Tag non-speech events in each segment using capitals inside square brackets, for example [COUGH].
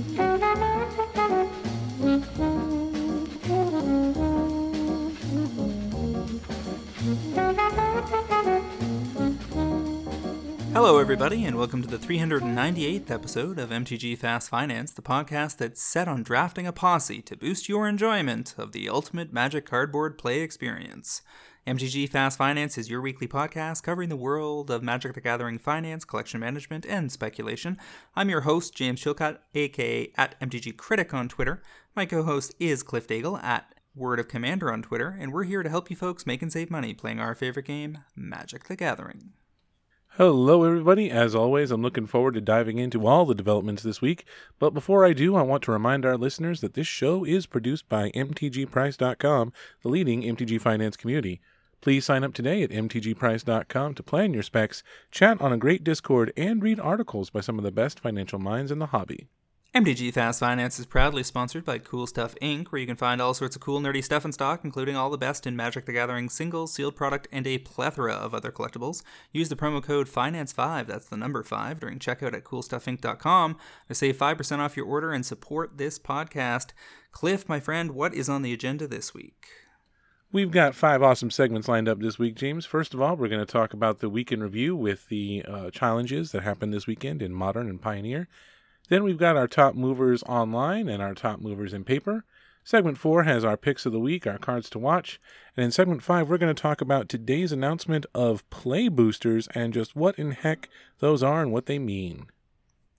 Mm-hmm. Hello, everybody, and welcome to the 398th episode of MTG Fast Finance, the podcast that's set on drafting a posse to boost your enjoyment of the ultimate Magic cardboard play experience. MTG Fast Finance is your weekly podcast covering the world of Magic the Gathering finance, collection management, and speculation. I'm your host, James Chilcott, aka at MTG Critic on Twitter. My co host is Cliff Daigle at Word of Commander on Twitter, and we're here to help you folks make and save money playing our favorite game, Magic the Gathering. Hello, everybody. As always, I'm looking forward to diving into all the developments this week. But before I do, I want to remind our listeners that this show is produced by MTGPrice.com, the leading MTG finance community. Please sign up today at MTGPrice.com to plan your specs, chat on a great Discord, and read articles by some of the best financial minds in the hobby. MTG Fast Finance is proudly sponsored by Cool Stuff Inc., where you can find all sorts of cool, nerdy stuff in stock, including all the best in Magic the Gathering singles, sealed product, and a plethora of other collectibles. Use the promo code FINANCE5, that's the number 5, during checkout at CoolStuffInc.com to save 5% off your order and support this podcast. Cliff, my friend, what is on the agenda this week? We've got five awesome segments lined up this week, James. First of all, we're going to talk about the weekend review with the uh, challenges that happened this weekend in Modern and Pioneer. Then we've got our top movers online and our top movers in paper. Segment four has our picks of the week, our cards to watch. And in segment five, we're going to talk about today's announcement of play boosters and just what in heck those are and what they mean.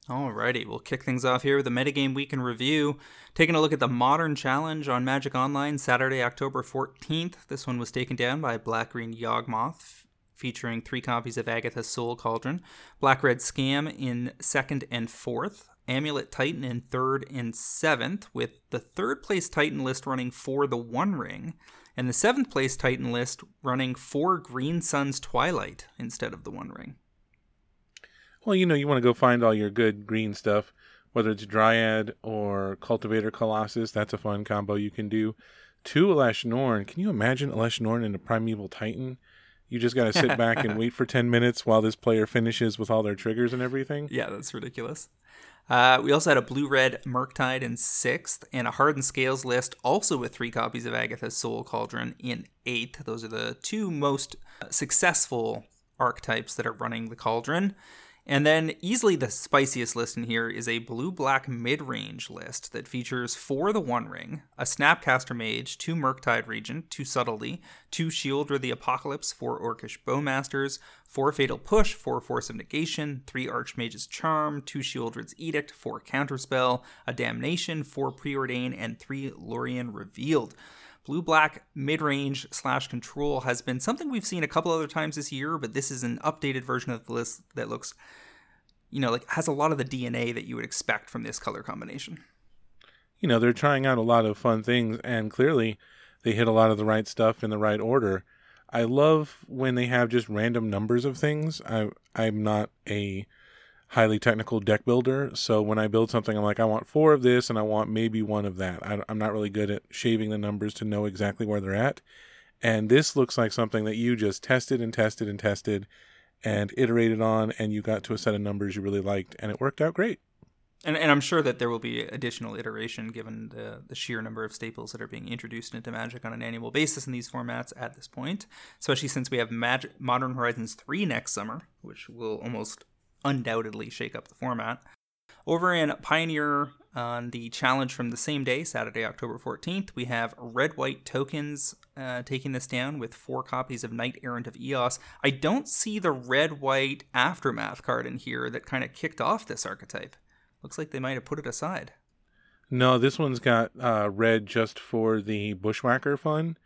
Alrighty, we'll kick things off here with the Metagame Week in Review. Taking a look at the Modern Challenge on Magic Online Saturday, October 14th. This one was taken down by Black Green Yawgmoth, featuring three copies of Agatha's Soul Cauldron. Black Red Scam in second and fourth. Amulet Titan in third and seventh, with the third place Titan list running for the One Ring, and the seventh place Titan list running for Green Sun's Twilight instead of the One Ring. Well, you know, you want to go find all your good green stuff, whether it's Dryad or Cultivator Colossus. That's a fun combo you can do. Two Elesh Norn. Can you imagine Elesh Norn in a Primeval Titan? You just got to sit back and [LAUGHS] wait for 10 minutes while this player finishes with all their triggers and everything. Yeah, that's ridiculous. Uh, we also had a blue red Murktide in sixth, and a Hardened Scales list, also with three copies of Agatha's Soul Cauldron in eighth. Those are the two most successful archetypes that are running the Cauldron. And then, easily the spiciest list in here is a blue black mid range list that features four the One Ring, a Snapcaster Mage, two Murktide Regent, two Subtlety, two Sheoldred the Apocalypse, four Orcish Bowmasters, four Fatal Push, four Force of Negation, three Archmage's Charm, two Sheoldred's Edict, four Counterspell, a Damnation, four Preordain, and three Lorien Revealed. Blue black mid range slash control has been something we've seen a couple other times this year, but this is an updated version of the list that looks, you know, like has a lot of the DNA that you would expect from this color combination. You know, they're trying out a lot of fun things, and clearly they hit a lot of the right stuff in the right order. I love when they have just random numbers of things. I I'm not a highly technical deck builder. So when I build something, I'm like, I want four of this and I want maybe one of that. I, am not really good at shaving the numbers to know exactly where they're at. And this looks like something that you just tested and tested and tested and iterated on, and you got to a set of numbers you really liked, and it worked out great. And, and I'm sure that there will be additional iteration given the, the sheer number of staples that are being introduced into Magic on an annual basis in these formats at this point, especially since we have Magic Modern Horizons 3 next summer, which will almost undoubtedly shake up the format. Over in Pioneer on the challenge from the same day, Saturday, October 14th, we have Red White Tokens uh, taking this down with four copies of Knight Errant of Eos. I don't see the Red White Aftermath card in here that kind of kicked off this archetype. Looks like they might have put it aside. No, this one's got uh, red just for the Bushwhacker fun.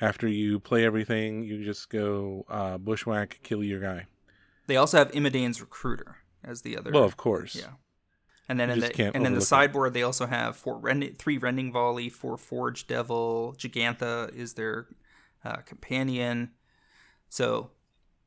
After you play everything, you just go uh, Bushwhack, kill your guy. They also have Imodane's Recruiter as the other. Well, of course. Yeah. And then in the and then the sideboard they also have four rend- three rending volley, four forge devil, Jegantha is their uh, companion. So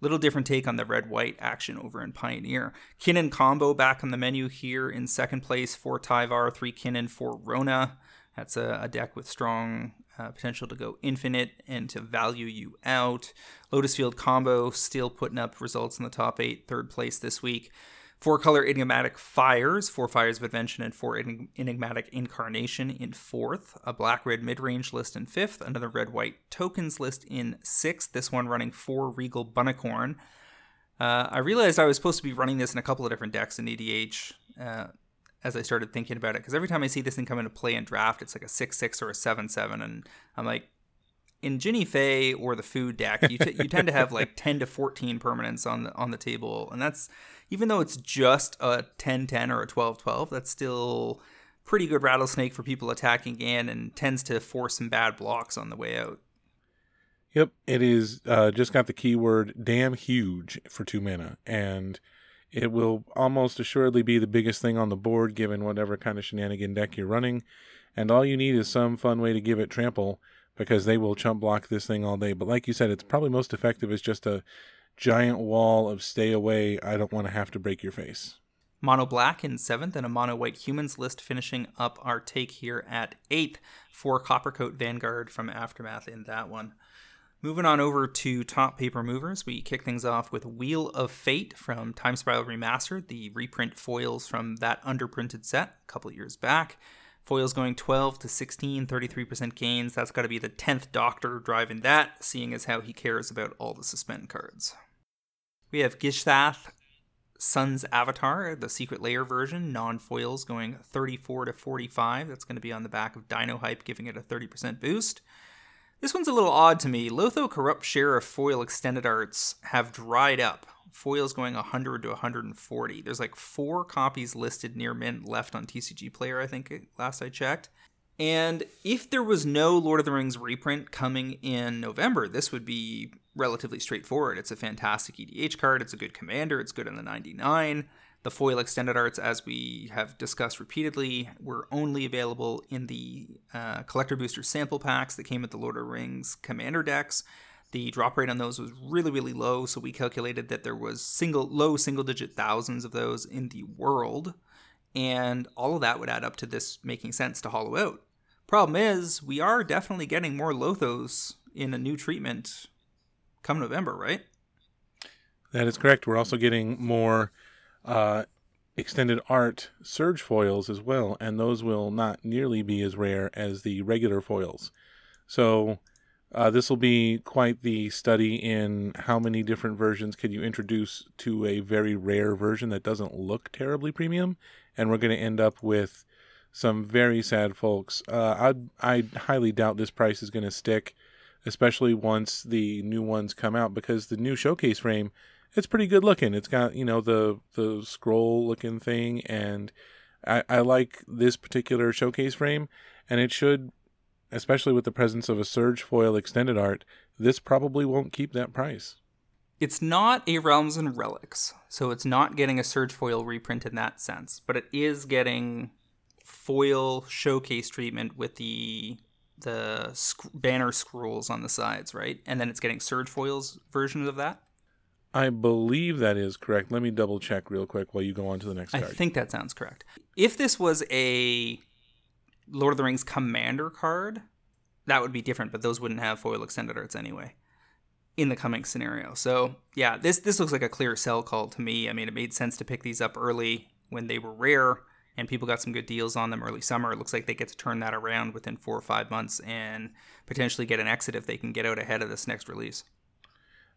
little different take on the red white action over in Pioneer. Kinnan combo back on the menu here in second place for Tyvar, three Kinnan, four Rona. That's a, a deck with strong uh, potential to go infinite and to value you out. Lotus Field combo still putting up results in the top eight, third place this week. Four color enigmatic fires, four fires of invention, and four enigmatic incarnation in fourth. A black red mid range list in fifth. Another red white tokens list in sixth. This one running four regal bunnicorn. Uh, I realized I was supposed to be running this in a couple of different decks in EDH uh, as I started thinking about it. Because every time I see this thing come into play in draft, it's like a 6 6 or a 7 7. And I'm like, in Jinnie Fay or the food deck, you, t- you tend to have like [LAUGHS] 10 to 14 permanents on the, on the table. And that's, even though it's just a 10 10 or a 12 12, that's still pretty good rattlesnake for people attacking in and tends to force some bad blocks on the way out. Yep, it is uh, just got the keyword damn huge for two mana, and it will almost assuredly be the biggest thing on the board given whatever kind of shenanigan deck you're running. And all you need is some fun way to give it trample because they will chump block this thing all day. But like you said, it's probably most effective as just a giant wall of stay away. I don't want to have to break your face. Mono black in seventh and a mono white humans list finishing up our take here at eighth for Coppercoat Vanguard from Aftermath in that one. Moving on over to top paper movers, we kick things off with Wheel of Fate from Time Spiral Remastered, the reprint foils from that underprinted set a couple years back. Foils going 12 to 16, 33% gains. That's got to be the 10th Doctor driving that, seeing as how he cares about all the suspend cards. We have Gishath Sun's Avatar, the Secret Lair version, non foils going 34 to 45. That's going to be on the back of Dino Hype, giving it a 30% boost. This one's a little odd to me. Lotho Corrupt Shirriff foil extended arts have dried up. Foil's going 100 to 140. There's like four copies listed near mint left on TCG Player, I think, last I checked. And if there was no Lord of the Rings reprint coming in November, this would be relatively straightforward. It's a fantastic EDH card, it's a good commander, it's good in the 99. The foil extended arts, as we have discussed repeatedly, were only available in the uh, collector booster sample packs that came with the Lord of Rings commander decks. The drop rate on those was really, really low, so we calculated that there was single, low single digit thousands of those in the world, and all of that would add up to this making sense to hollow out. Problem is, we are definitely getting more Lothos in a new treatment come November, right? That is correct. We're also getting more uh, extended art surge foils as well, and those will not nearly be as rare as the regular foils. So uh, this will be quite the study in how many different versions can you introduce to a very rare version that doesn't look terribly premium, and we're going to end up with some very sad folks. Uh, I I highly doubt this price is going to stick, especially once the new ones come out because the new showcase frame it's pretty good looking. It's got you know the the scroll looking thing, and I, I like this particular showcase frame, and it should, especially with the presence of a surge foil extended art, this probably won't keep that price. It's not a Realms and Relics, so it's not getting a surge foil reprint in that sense, but it is getting foil showcase treatment with the the sc- banner scrolls on the sides, right? And then it's getting surge foils versions of that. I believe that is correct. Let me double check real quick while you go on to the next card. I think that sounds correct. If this was a Lord of the Rings commander card, that would be different, but those wouldn't have foil extended arts anyway in the coming scenario. So yeah, this this looks like a clear sell call to me. I mean, it made sense to pick these up early when they were rare and people got some good deals on them early summer. It looks like they get to turn that around within four or five months and potentially get an exit if they can get out ahead of this next release.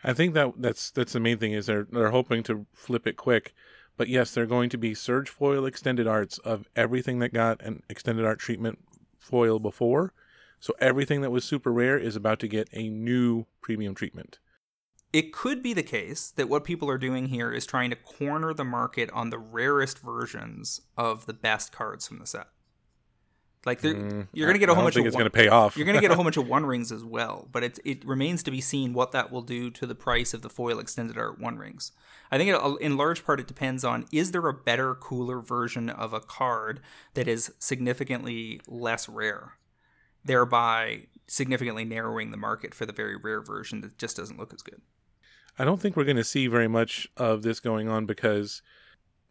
I think that that's that's the main thing is they're they're hoping to flip it quick. But yes, they're going to be surge foil extended arts of everything that got an extended art treatment foil before. So everything that was super rare is about to get a new premium treatment. It could be the case that what people are doing here is trying to corner the market on the rarest versions of the best cards from the set. Like mm, you're going to get a whole [LAUGHS] bunch of. it's going to pay off. you're going to get a whole bunch of one rings as well, but it it remains to be seen what that will do to the price of the foil extended art one rings. I think it, in large part it depends on is there a better, cooler version of a card that is significantly less rare, thereby significantly narrowing the market for the very rare version that just doesn't look as good. I don't think we're going to see very much of this going on because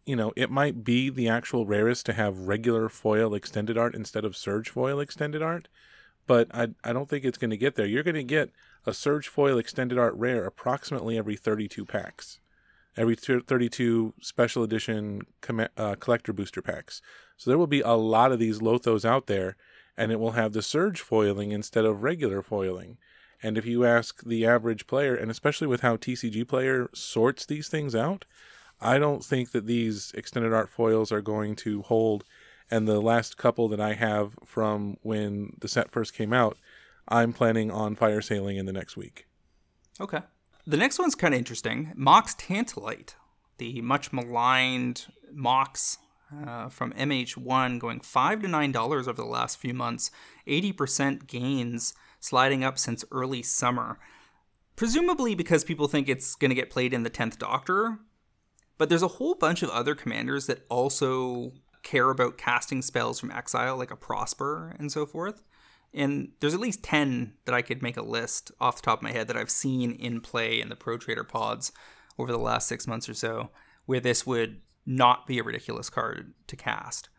you know, it might be the actual rarest to have regular foil extended art instead of surge foil extended art, but I, I don't think it's going to get there. You're going to get a surge foil extended art rare approximately every 32 packs. every 32 special edition com- uh, collector booster packs. So there will be a lot of these Lothos out there, and it will have the surge foiling instead of regular foiling. And if you ask the average player, and especially with how TCG player sorts these things out, I don't think that these extended art foils are going to hold. And the last couple that I have from when the set first came out, I'm planning on fire sailing in the next week. Okay. The next one's kind of interesting. Mox Tantalite, the much maligned Mox uh, from MH1, going five to nine dollars over the last few months, eighty percent gains, sliding up since early summer. Presumably because people think it's going to get played in the tenth Doctor, but there's a whole bunch of other commanders that also care about casting spells from exile, like a Prosper and so forth and there's at least 10 that I could make a list off the top of my head that I've seen in play in the Pro Trader pods over the last six months or so, where this would not be a ridiculous card to cast.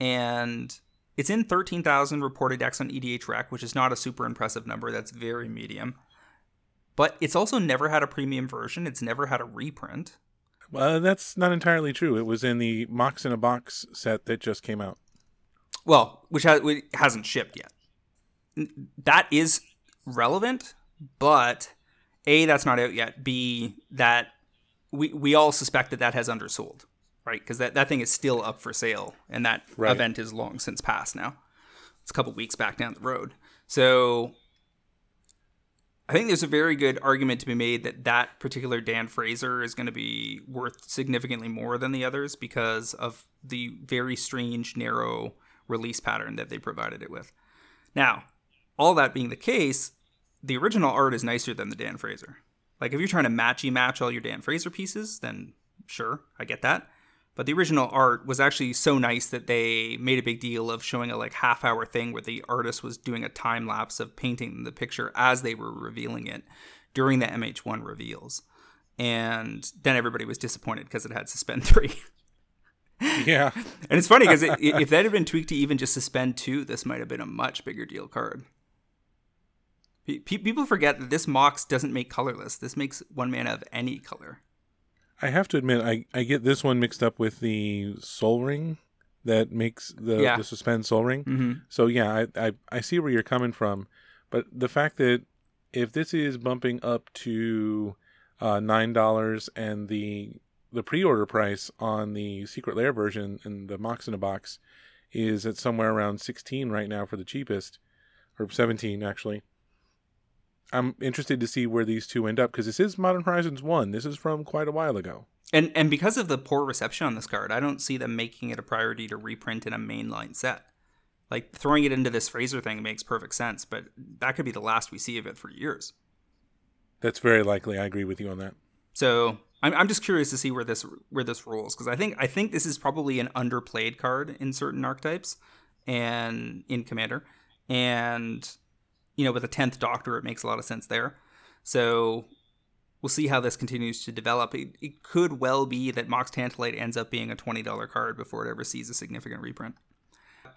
And it's in 13,000 reported decks on EDHREC, which is not a super impressive number. That's very medium. But it's also never had a premium version, it's never had a reprint. Well, that's not entirely true. It was in the Mox in a Box set that just came out. Well, which hasn't shipped yet that is relevant, but a that's not out yet. B that we we all suspect that that has undersold, right? Because that that thing is still up for sale, and that right. event is long since past now. It's a couple weeks back down the road. So I think there's a very good argument to be made that that particular Dan Frazier is going to be worth significantly more than the others because of the very strange narrow release pattern that they provided it with. Now, all that being the case, the original art is nicer than the Dan Frazier. Like if you're trying to matchy match all your Dan Frazier pieces, then sure, I get that. But the original art was actually so nice that they made a big deal of showing a like half hour thing where the artist was doing a time lapse of painting the picture as they were revealing it during the MH1 reveals. And then everybody was disappointed because it had suspend [LAUGHS] 3. yeah. and it's funny because if that had been tweaked to even just suspend 2, this might have been a much bigger deal card. People forget that this Mox doesn't make colorless. This makes one mana of any color. I have to admit, I, I get this one mixed up with the Sol Ring that makes the, yeah. the suspend Sol Ring. Mm-hmm. So yeah, I, I I see where you're coming from, but the fact that if this is bumping up to uh, nine dollars and the the pre-order price on the Secret Lair version and the Mox in a box is at somewhere around sixteen right now for the cheapest, or seventeen actually. I'm interested to see where these two end up because this is Modern Horizons 1. This is from quite a while ago. And and because of the poor reception on this card, I don't see them making it a priority to reprint in a mainline set. Like throwing it into this Frazier thing makes perfect sense, but that could be the last we see of it for years. That's very likely. I agree with you on that. So I'm, I'm just curious to see where this where this rolls because I think I think this is probably an underplayed card in certain archetypes and in Commander, and you know, with a tenth Doctor, it makes a lot of sense there. So we'll see how this continues to develop. It, it could well be that Mox Tantalite ends up being a twenty dollar card before it ever sees a significant reprint.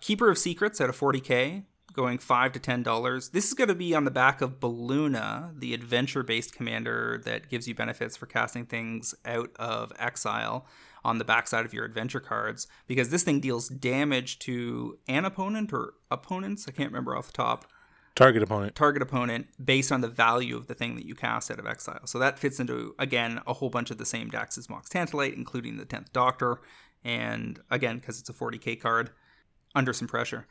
Keeper of Secrets at a forty k, going five to ten dollars. This is going to be on the back of Beluna, the adventure-based commander that gives you benefits for casting things out of exile on the backside of your adventure cards because this thing deals damage to an opponent or opponents. I can't remember off the top Target opponent. Target opponent based on the value of the thing that you cast out of exile. So that fits into, again, a whole bunch of the same decks as Mox Tantalite, including the 10th Doctor. And again, because it's a 40k card, under some pressure.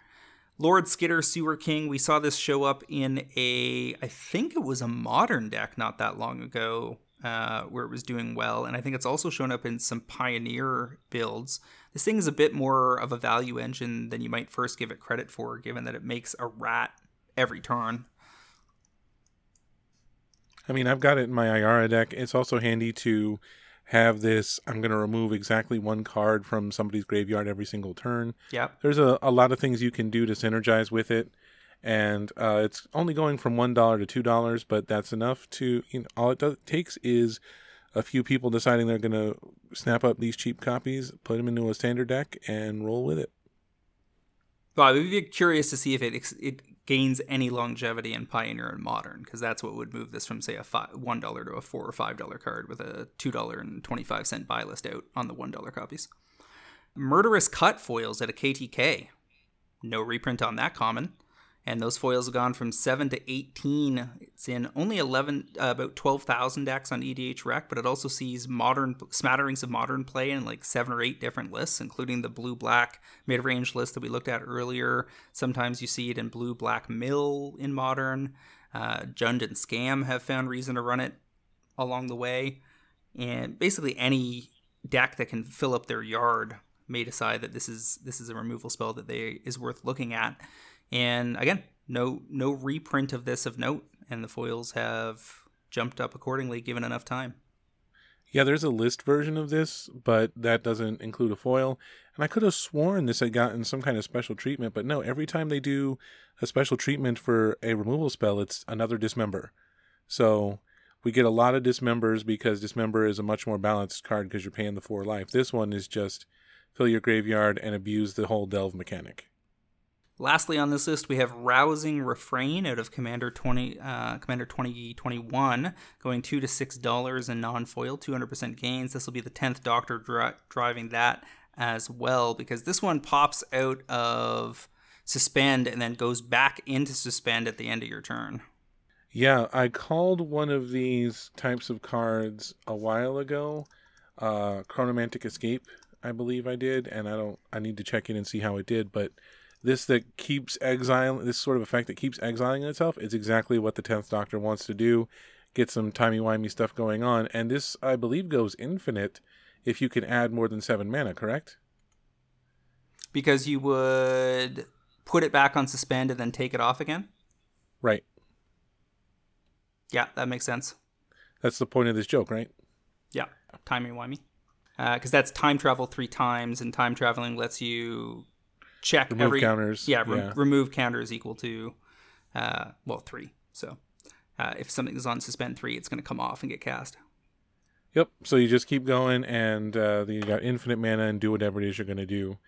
Lord Skitter, Sewer King, we saw this show up in a, I think it was a modern deck not that long ago, uh, where it was doing well. And I think it's also shown up in some Pioneer builds. This thing is a bit more of a value engine than you might first give it credit for, given that it makes a rat every turn. I mean, I've got it in my Ayara deck. It's also handy to have this. I'm going to remove exactly one card from somebody's graveyard every single turn. Yeah. There's a, a lot of things you can do to synergize with it. And uh, it's only going from $1 to $2, but that's enough to, you know, all it does, takes is a few people deciding they're going to snap up these cheap copies, put them into a standard deck, and roll with it. But I would be curious to see if it it gains any longevity in Pioneer and Modern, because that's what would move this from say a five, one dollar to a four or five dollar card with a two dollar and twenty five cent buy list out on the one dollar copies. Murderous cut foils at a KTK. No reprint on that common and those foils have gone from 7 to 18 it's in only 11 uh, about 12000 decks on edh rec but it also sees modern smatterings of modern play in like seven or eight different lists including the blue black mid-range list that we looked at earlier. Sometimes you see it in blue black mill in modern. Uh, jund and scam have found reason to run it along the way. And basically any deck that can fill up their yard may decide that this is this is a removal spell that they is worth looking at and again, no no reprint of this of note, and the foils have jumped up accordingly given enough time. Yeah, there's a list version of this, but that doesn't include a foil. And I could have sworn this had gotten some kind of special treatment, but no, every time they do a special treatment for a removal spell, it's another dismember. So we get a lot of dismembers because dismember is a much more balanced card because you're paying the four life. This one is just fill your graveyard and abuse the whole delve mechanic. Lastly, on this list, we have Rousing Refrain out of Commander 20, uh, Commander 2021, going two to six dollars in non-foil, 200% gains. This will be the 10th Doctor dri- driving that as well, because this one pops out of suspend and then goes back into suspend at the end of your turn. Yeah, I called one of these types of cards a while ago, uh, Chronomantic Escape, I believe I did, and I don't. I need to check in and see how it did, but this that keeps exiling this sort of effect that keeps exiling itself is exactly what the 10th doctor wants to do get some timey-wimey stuff going on and this i believe goes infinite if you can add more than seven mana correct? Because you would put it back on suspend and then take it off again? Right. Yeah that makes sense. That's the point of this joke right? Yeah timey-wimey. Because uh, that's time travel three times and time traveling lets you check remove every counters. Yeah, re- yeah, remove counters equal to uh, well three. So uh, if something is on suspend three, it's going to come off and get cast. Yep. So you just keep going, and uh, you got infinite mana and do whatever it is you're going to do,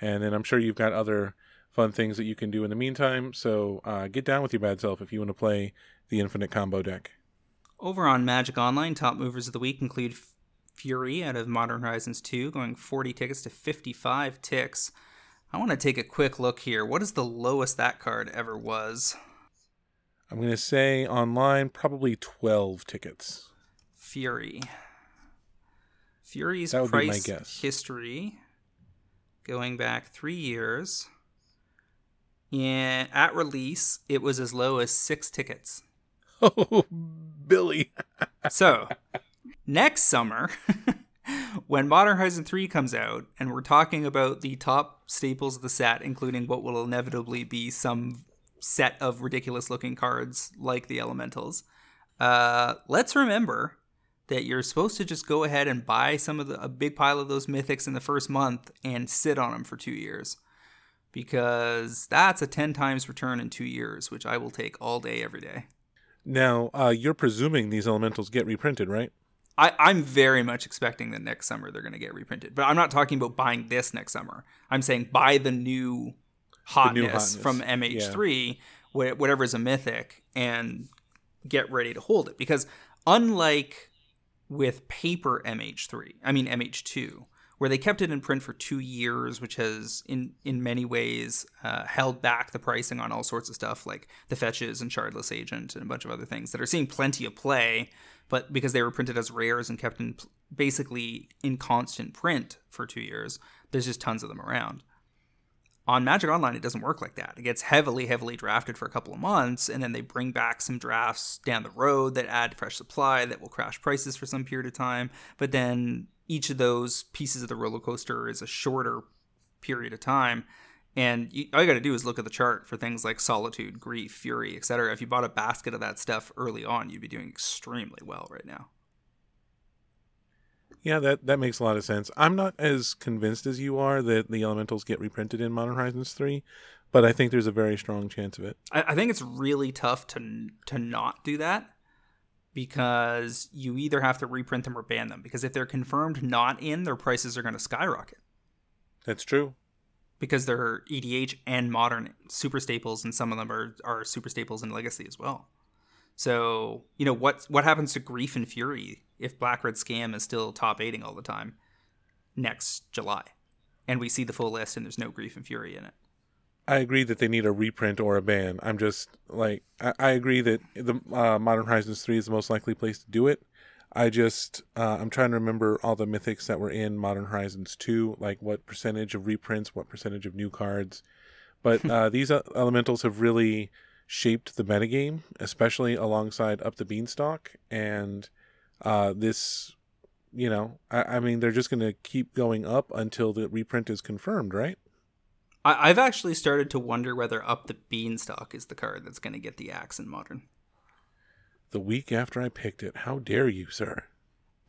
and then I'm sure you've got other fun things that you can do in the meantime. So uh, get down with your bad self if you want to play the infinite combo deck. Over on Magic Online, top movers of the week include Fury out of Modern Horizons 2, going 40 tickets to 55 ticks. I want to take a quick look here. What is the lowest that card ever was? I'm going to say online, probably 12 tickets. Fury. Fury's price history going back three years. And at release, it was as low as six tickets. [LAUGHS] Oh, Billy. [LAUGHS] so, next summer, [LAUGHS] when Modern Horizon 3 comes out, and we're talking about the top staples of the set, including what will inevitably be some set of ridiculous looking cards like the Elementals, uh, let's remember that you're supposed to just go ahead and buy some of the a big pile of those mythics in the first month and sit on them for two years. Because that's a 10 times return in two years which i will take all day every day. Now uh, you're presuming these elementals get reprinted right I, I'm very much expecting that next summer they're going to get reprinted. But I'm not talking about buying this next summer. I'm saying buy the new hotness, the new hotness. from MH3, yeah. whatever is a mythic, and get ready to hold it. Because unlike with paper MH3, I mean MH2, where they kept it in print for two years, which has in in many ways uh, held back the pricing on all sorts of stuff like the fetches and Shardless Agent and a bunch of other things that are seeing plenty of play but because they were printed as rares and kept in basically in constant print for two years, there's just tons of them around. On Magic Online, it doesn't work like that. It gets heavily, heavily drafted for a couple of months, and then they bring back some drafts down the road that add fresh supply that will crash prices for some period of time. But then each of those pieces of the roller coaster is a shorter period of time and you, all you got to do is look at the chart for things like solitude, grief, fury, etc. If you bought a basket of that stuff early on, you'd be doing extremely well right now. Yeah, that that makes a lot of sense. I'm not as convinced as you are that the elementals get reprinted in Modern Horizons 3, but I think there's a very strong chance of it. I, I think it's really tough to to not do that because you either have to reprint them or ban them because if they're confirmed not in, their prices are going to skyrocket. That's true. Because they're EDH and modern super staples, and some of them are, are super staples in Legacy as well. So, you know, what what happens to Grief and Fury if Black Red Scam is still top eighting all the time next July? And we see the full list and there's no Grief and Fury in it. I agree that they need a reprint or a ban. I'm just like I, I agree that the uh, Modern Horizons three is the most likely place to do it. I just uh, I'm trying to remember all the mythics that were in Modern Horizons 2, like what percentage of reprints, what percentage of new cards. But [LAUGHS] uh, these elementals have really shaped the metagame, especially alongside Up the Beanstalk. And uh, this, you know, I, I mean, they're just going to keep going up until the reprint is confirmed, right? I, have actually started to wonder whether Up the Beanstalk is the card that's going to get the axe in Modern the week after I picked it. How dare you, sir?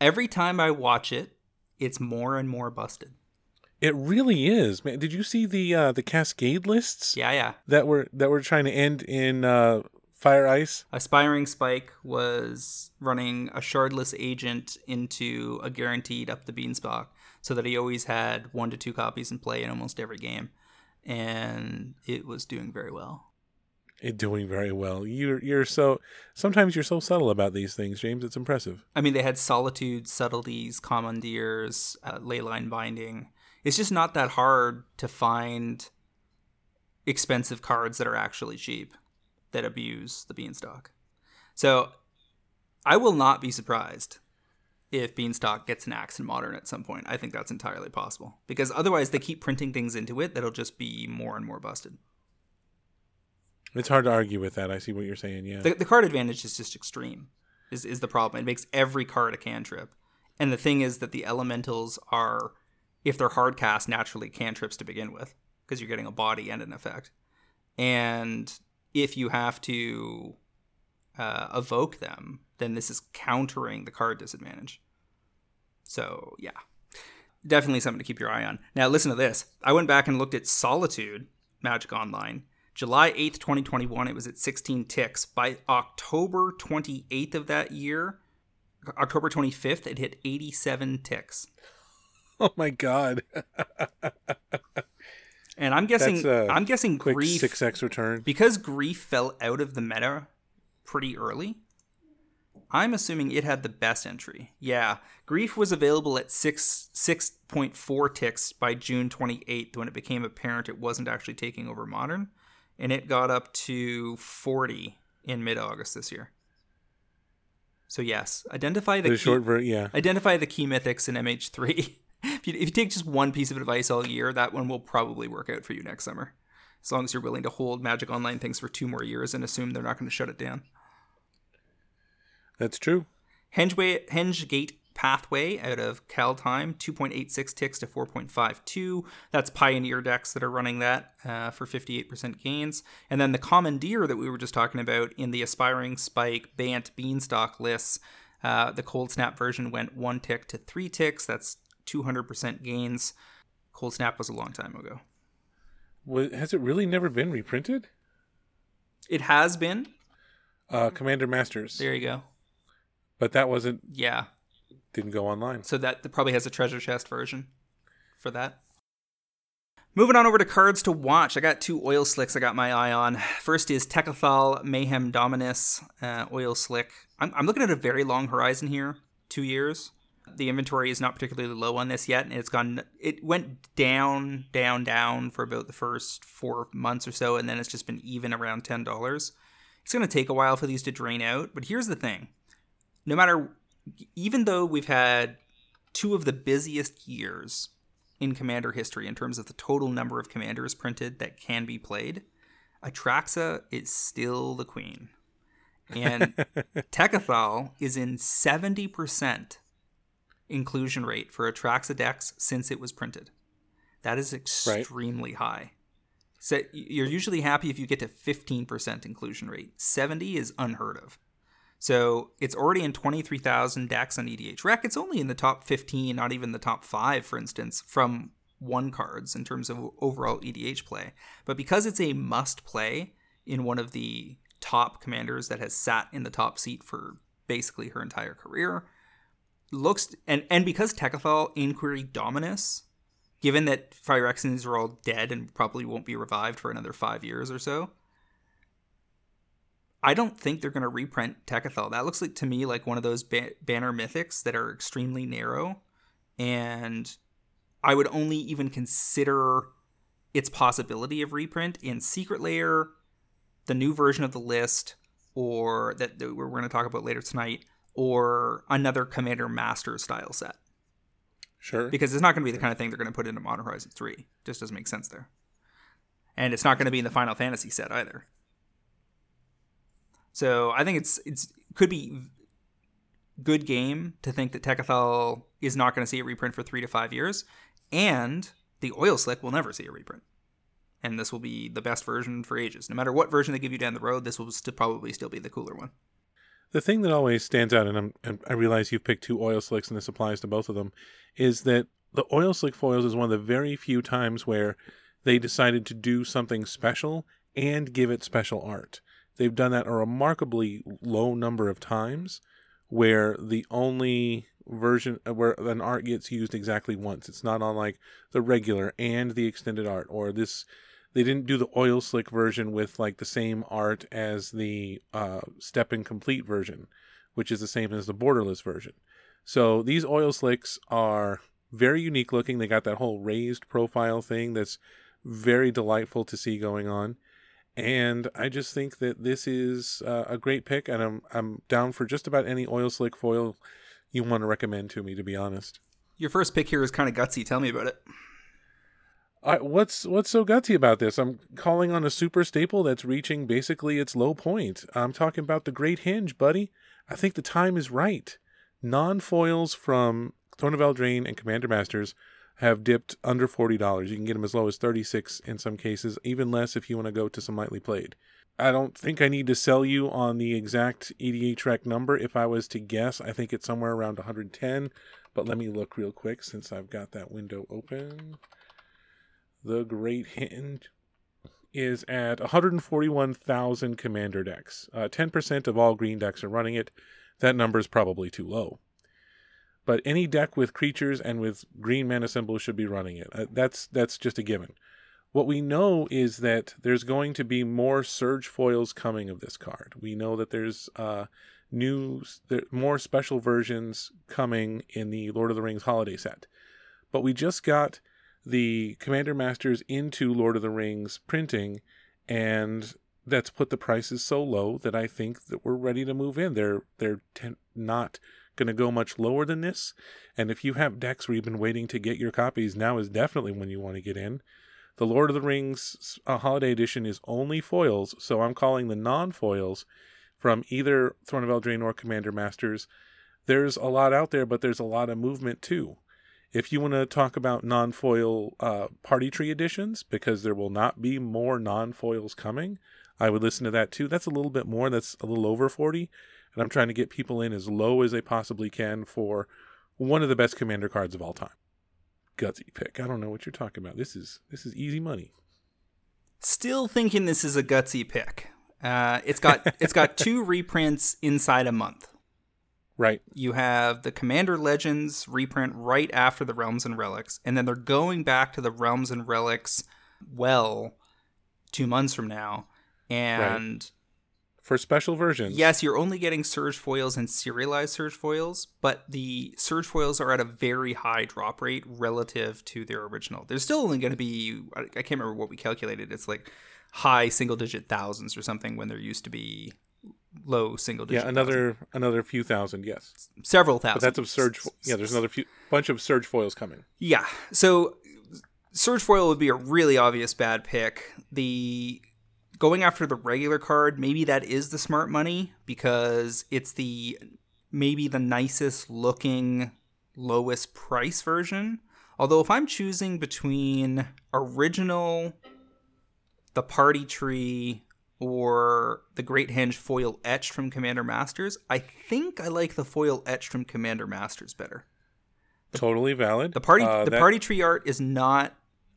Every time I watch it, it's more and more busted. It really is, man. Did you see the uh, the cascade lists? Yeah, yeah. That were that were trying to end in uh, Fire Ice. Aspiring Spike was running a shardless agent into a guaranteed up the beanstalk, so that he always had one to two copies in play in almost every game, and it was doing very well doing very well. You're you're so sometimes you're so subtle about these things, James. It's impressive. I mean, they had solitude, subtleties, commandeers, uh, leyline binding. It's just not that hard to find expensive cards that are actually cheap that abuse the beanstalk. So I will not be surprised if Beanstalk gets an axe in modern at some point. I think that's entirely possible because otherwise they keep printing things into it that'll just be more and more busted. It's hard to argue with that. I see what you're saying. Yeah. The, the card advantage is just extreme. Is is the problem? It makes every card a cantrip, and the thing is that the elementals are, if they're hard cast, naturally cantrips to begin with because you're getting a body and an effect, and if you have to uh, evoke them, then this is countering the card disadvantage. So yeah, definitely something to keep your eye on. Now listen to this. I went back and looked at Solitude Magic Online July 8th, 2021, it was at 16 ticks. By October 28th of that year, October 25th, it hit 87 ticks. Oh my god. [LAUGHS] and I'm guessing I'm guessing quick grief 6x return. Because grief fell out of the meta pretty early. I'm assuming it had the best entry. Yeah, Grief was available at 6 6.4 ticks by June 28th when it became apparent it wasn't actually taking over Modern and it got up to 40 in mid-August this year. So yes, identify the, the key, short ver- yeah. Identify the key mythics in MH3. [LAUGHS] if, you, if you take just one piece of advice all year, that one will probably work out for you next summer. As long as you're willing to hold Magic Online things for two more years and assume they're not going to shut it down. That's true. Hengeway, Hengegate Pathway out of Kaldheim, 2.86 ticks to 4.52. That's Pioneer decks that are running that uh, for 58% gains. And then the Commandeer that we were just talking about in the Aspiring Spike, Bant, Beanstalk lists, uh, the Cold Snap version went one tick to three ticks. That's 200% gains. Cold Snap was a long time ago. Well, has it really never been reprinted? It has been. Uh, Commander Masters. There you go. But that wasn't. Yeah didn't go online. So that probably has a treasure chest version for that. Moving on over to cards to watch, I got two oil slicks I got my eye on. First is Tekuthal Mayhem Dominus uh, oil slick. I'm, I'm looking at a very long horizon here, two years. The inventory is not particularly low on this yet, and it's gone. It went down, down, down for about the first four months or so, and then it's just been even around ten dollars. It's going to take a while for these to drain out, but here's the thing: no matter even though we've had two of the busiest years in commander history in terms of the total number of commanders printed that can be played, Atraxa is still the queen. And [LAUGHS] Tekuthal is in 70% inclusion rate for Atraxa decks since it was printed. That is extremely right. high. So you're usually happy if you get to 15% inclusion rate. 70 is unheard of. So it's already in 23,000 decks on EDH Rec. It's only in the top 15, not even the top five, for instance, from one cards in terms of overall EDH play. But because it's a must play in one of the top commanders that has sat in the top seat for basically her entire career, looks and and because Tekuthal Inquiry Dominus given that Phyrexians are all dead and probably won't be revived for another five years or so. I don't think they're going to reprint Tekuthal. That looks like to me like one of those ba- banner mythics that are extremely narrow, and I would only even consider its possibility of reprint in Secret Lair, the new version of the list, or that, that we're going to talk about later tonight, or another Commander Master style set. Sure. Because it's not going to be the kind of thing they're going to put into Modern Horizons 3. Just doesn't make sense there. And it's not going to be in the Final Fantasy set either. So I think it's it's could be good game to think that Tekuthal is not going to see a reprint for three to five years, and the Oil Slick will never see a reprint. And this will be the best version for ages. No matter what version they give you down the road, this will st- probably still be the cooler one. The thing that always stands out, and, and I realize you've picked two oil slicks, and this applies to both of them, is that the oil slick foils is one of the very few times where they decided to do something special and give it special art. They've done that a remarkably low number of times, where the only version where an art gets used exactly once. It's not on like the regular and the extended art, or this they didn't do the oil slick version with like the same art as the uh, step complete version, which is the same as the borderless version. So these oil slicks are very unique looking. They got that whole raised profile thing that's very delightful to see going on. And I just think that this is uh, a great pick, and I'm I'm down for just about any oil slick foil you want to recommend to me. To be honest, your first pick here is kind of gutsy. Tell me about it. I, what's what's so gutsy about this? I'm calling on a super staple that's reaching basically its low point. I'm talking about the Great Henge, buddy. I think the time is right. Non foils from Throne of Eldraine and Commander Masters have dipped under forty dollars. You can get them as low as thirty six in some cases, even less if you want to go to some lightly played. I don't think I need to sell you on the exact EDHREC number. If I was to guess, I think it's somewhere around 110. But let me look real quick since I've got that window open. The Great Henge is at 141,000 commander decks. Uh, 10% of all green decks are running it. That number is probably too low. But any deck with creatures and with green mana symbols should be running it. Uh, that's that's just a given. What we know is that there's going to be more surge foils coming of this card. We know that there's uh, new, there, more special versions coming in the Lord of the Rings holiday set. But we just got the Commander Masters into Lord of the Rings printing, and that's put the prices so low that I think that we're ready to move in. They're they're ten, not going to go much lower than this. And if you have decks where you've been waiting to get your copies, now is definitely when you want to get in. The Lord of the Rings uh, Holiday Edition is only foils, so I'm calling the non foils from either Throne of Eldraine or Commander Masters. There's a lot out there, but there's a lot of movement too. If you want to talk about non foil uh, party tree editions, because there will not be more non foils coming, I would listen to that too. That's a little bit more. That's a little over 40. And I'm trying to get people in as low as they possibly can for one of the best commander cards of all time. Gutsy pick. I don't know what you're talking about. This is this is easy money. Still thinking this is a gutsy pick. Uh, it's got [LAUGHS] it's got two reprints inside a month. Right. You have the Commander Legends reprint right after the Realms and Relics, and then they're going back to the Realms and Relics well two months from now. And right. For special versions. Yes, you're only getting surge foils and serialized surge foils, but the surge foils are at a very high drop rate relative to their original. There's still only going to be I can't remember what we calculated. It's like high single digit thousands or something when there used to be low single digit. Yeah, another thousand. another few thousand, yes. Several thousand. But that's of surge. Yeah, there's another few bunch of surge foils coming. Yeah, so surge foil would be a really obvious bad pick. The going after the regular card, maybe that is the smart money because it's the maybe the nicest looking lowest price version. Although if I'm choosing between original the party tree or the Great Henge foil etched from Commander Masters, I think I like the foil etched from Commander Masters better. The, totally valid. The party uh, the that... party tree art is not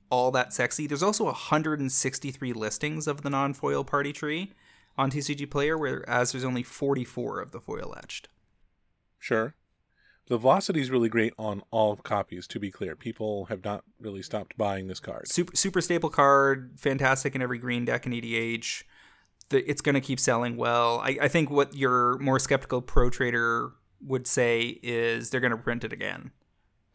all that sexy. There's also 163 listings of the non-foil party tree on TCG Player, whereas there's only 44 of the foil etched. Sure. The velocity is really great on all copies. To be clear, people have not really stopped buying this card. Super super staple card, fantastic in every green deck in EDH. The, it's going to keep selling well. I, I think what your more skeptical pro trader would say is they're going to print it again.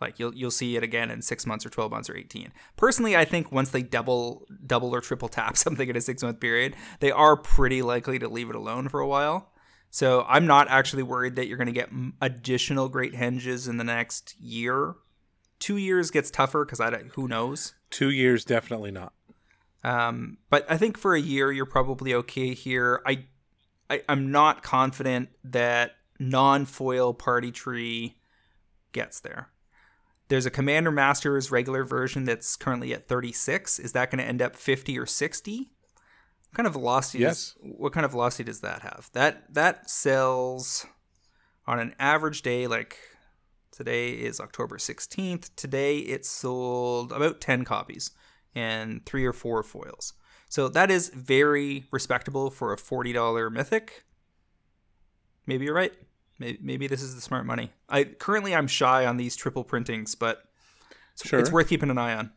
Like you'll you'll see it again in six months or twelve months or eighteen. Personally, I think once they double double or triple tap [LAUGHS] something in a six month period, they are pretty likely to leave it alone for a while. So I'm not actually worried that you're going to get additional Great Henges in the next year. Two years gets tougher because I don't, who knows. Two years, definitely not. Um, but I think for a year you're probably okay here. I, I I'm not confident that non foil party tree gets there. There's a Commander Masters regular version that's currently at 36. Is that going to end up 50 or 60? What kind of velocity? Yes. Does, what kind of velocity does that have? That that sells on an average day. Like today is October 16th. Today it sold about 10 copies and three or four foils. So that is very respectable for a $40 mythic. Maybe you're right. Maybe, maybe this is the smart money. I currently I'm shy on these triple printings, but it's, Sure. it's worth keeping an eye on.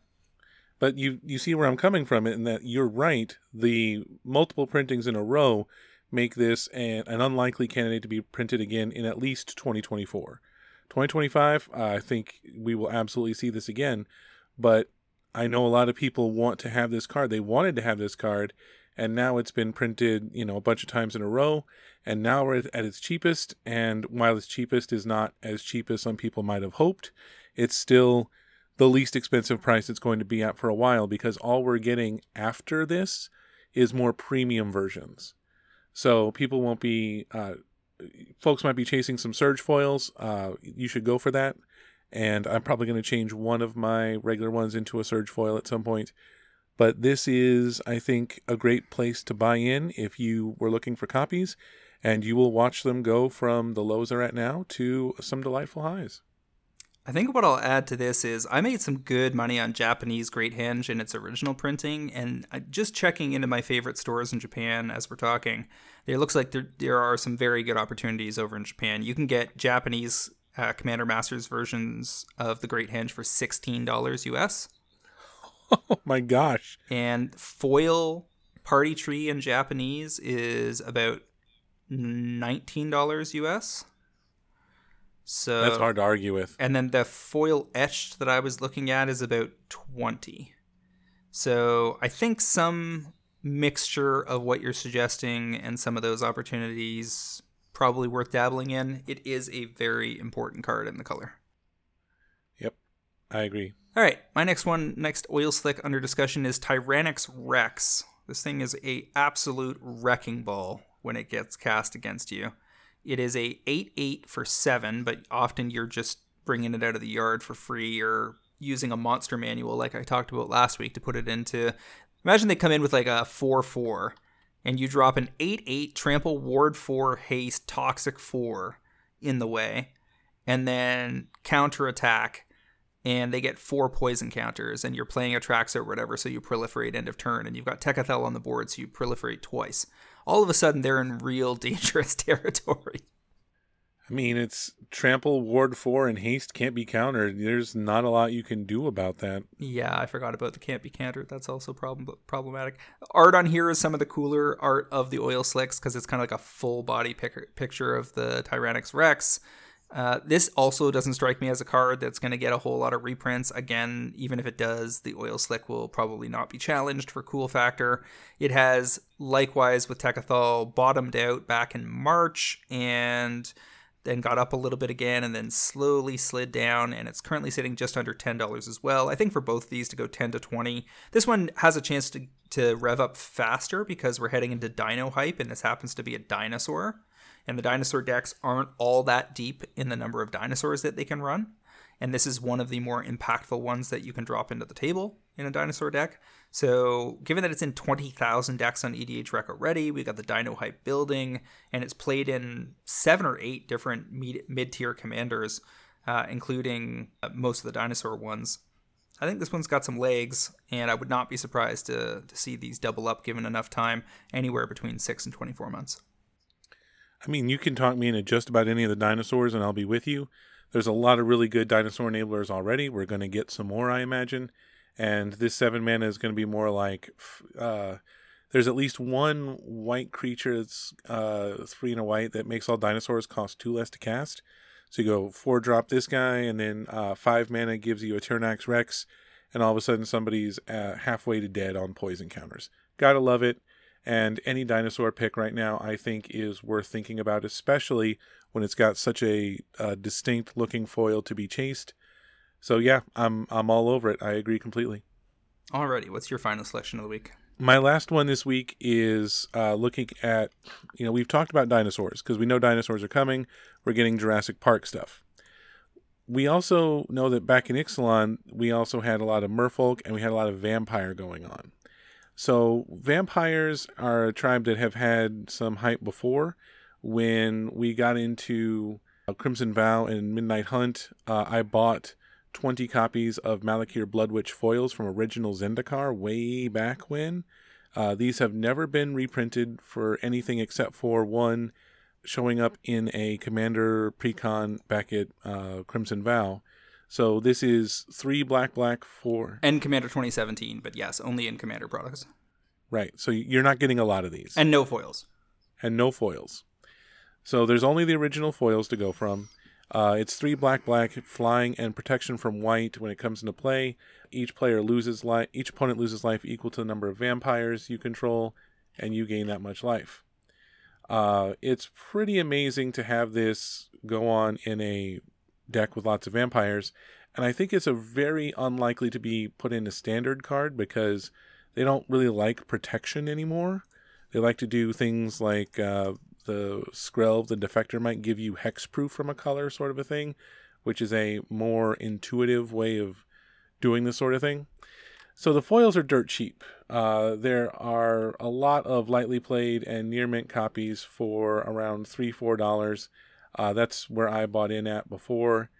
But you you see where I'm coming from in that you're right. The multiple printings in a row make this an, an unlikely candidate to be printed again in at least 2024. 2025, I think we will absolutely see this again. But I know a lot of people want to have this card. They wanted to have this card, and now it's been printed, you know, a bunch of times in a row. And now we're at its cheapest. And while its cheapest is not as cheap as some people might have hoped, it's still the least expensive price it's going to be at for a while because all we're getting after this is more premium versions. So people won't be, uh, folks might be chasing some surge foils. Uh, you should go for that. And I'm probably going to change one of my regular ones into a surge foil at some point. But this is, I think, a great place to buy in if you were looking for copies, and you will watch them go from the lows they're at now to some delightful highs. I think what I'll add to this is I made some good money on Japanese Great Henge in its original printing, and just checking into my favorite stores in Japan as we're talking, it looks like there there are some very good opportunities over in Japan. You can get Japanese uh, Commander Masters versions of the Great Henge for sixteen dollars US, Oh [LAUGHS] my gosh. and foil Party Tree in Japanese is about nineteen dollars US. So That's hard to argue with. and then the foil etched that I was looking at is about 20. So I think some mixture of what you're suggesting and some of those opportunities probably worth dabbling in. It is a very important card in the color. Yep, I agree. All right, my next one, next oil slick under discussion is Tyrranax Rex. This thing is a absolute wrecking ball when it gets cast against you. It is a 8-8 for 7, but often you're just bringing it out of the yard for free or using a monster manual like I talked about last week to put it into Imagine they come in with like a 4-4 and you drop an 8-8 trample ward 4 haste toxic 4 in the way and then counterattack and they get four poison counters, and you're playing a Trax or whatever, so you proliferate end of turn, and you've got Tekuthal on the board, so you proliferate twice. All of a sudden, they're in real [LAUGHS] dangerous territory. I mean, it's trample, ward four, and haste can't be countered. There's not a lot you can do about that. Yeah, I forgot about the can't be countered. That's also problem problematic. Art on here is some of the cooler art of the oil slicks because it's kind of like a full body pic- picture of the Tyrranax Rex. Uh, this also doesn't strike me as a card that's going to get a whole lot of reprints. Again, even if it does, the oil slick will probably not be challenged for cool factor. It has, likewise with Tekuthal, bottomed out back in March and then got up a little bit again and then slowly slid down and it's currently sitting just under $10 as well i think for both these to go 10 to 20 this one has a chance to, to rev up faster because we're heading into dino hype and this happens to be a dinosaur and the dinosaur decks aren't all that deep in the number of dinosaurs that they can run and this is one of the more impactful ones that you can drop into the table in a dinosaur deck. So, given that it's in 20,000 decks on EDH Rec already, we got the Dino Hype building, and it's played in seven or eight different mid tier commanders, uh, including uh, most of the dinosaur ones. I think this one's got some legs, and I would not be surprised to, to see these double up given enough time, anywhere between 6 and 24 months. I mean, you can talk me into just about any of the dinosaurs, and I'll be with you. There's a lot of really good dinosaur enablers already. We're going to get some more, I imagine. And this seven mana is going to be more like uh, there's at least one white creature that's uh, three and a white that makes all dinosaurs cost two less to cast. So you go four drop this guy, and then uh, five mana gives you a Tyrranax Rex, and all of a sudden somebody's uh, halfway to dead on poison counters. Gotta love it. And any dinosaur pick right now, I think, is worth thinking about, especially when it's got such a, a distinct looking foil to be chased. So yeah, I'm I'm all over it. I agree completely. Alrighty, what's your final selection of the week? my last one this week is uh, looking at, you know, we've talked about dinosaurs because we know dinosaurs are coming. We're getting Jurassic Park stuff. We also know that back in Ixalan, we also had a lot of merfolk and we had a lot of vampire going on. So, vampires are a tribe that have had some hype before. When we got into uh, Crimson Vow and Midnight Hunt, uh, I bought 20 copies of Malakir Bloodwitch foils from original Zendikar way back when. Uh, these have never been reprinted for anything except for one showing up in a Commander Precon back at uh, Crimson Vow. So this is three black, black, four. And Commander 2017, but yes, only in Commander products. Right. So you're not getting a lot of these. And no foils. And no foils. So there's only the original foils to go from. Uh, it's three black black flying and protection from white when it comes into play. Each player loses life. Each opponent loses life equal to the number of vampires you control, and you gain that much life. Uh, it's pretty amazing to have this go on in a deck with lots of vampires, and I think it's a very unlikely to be put in a standard card because they don't really like protection anymore. They like to do things like uh, the Skrelv, the defector, might give you hexproof from a color, sort of a thing, which is a more intuitive way of doing this sort of thing. So the foils are dirt cheap. Uh, there are a lot of lightly played and near mint copies for around three, four dollars. Uh, that's where I bought in at before.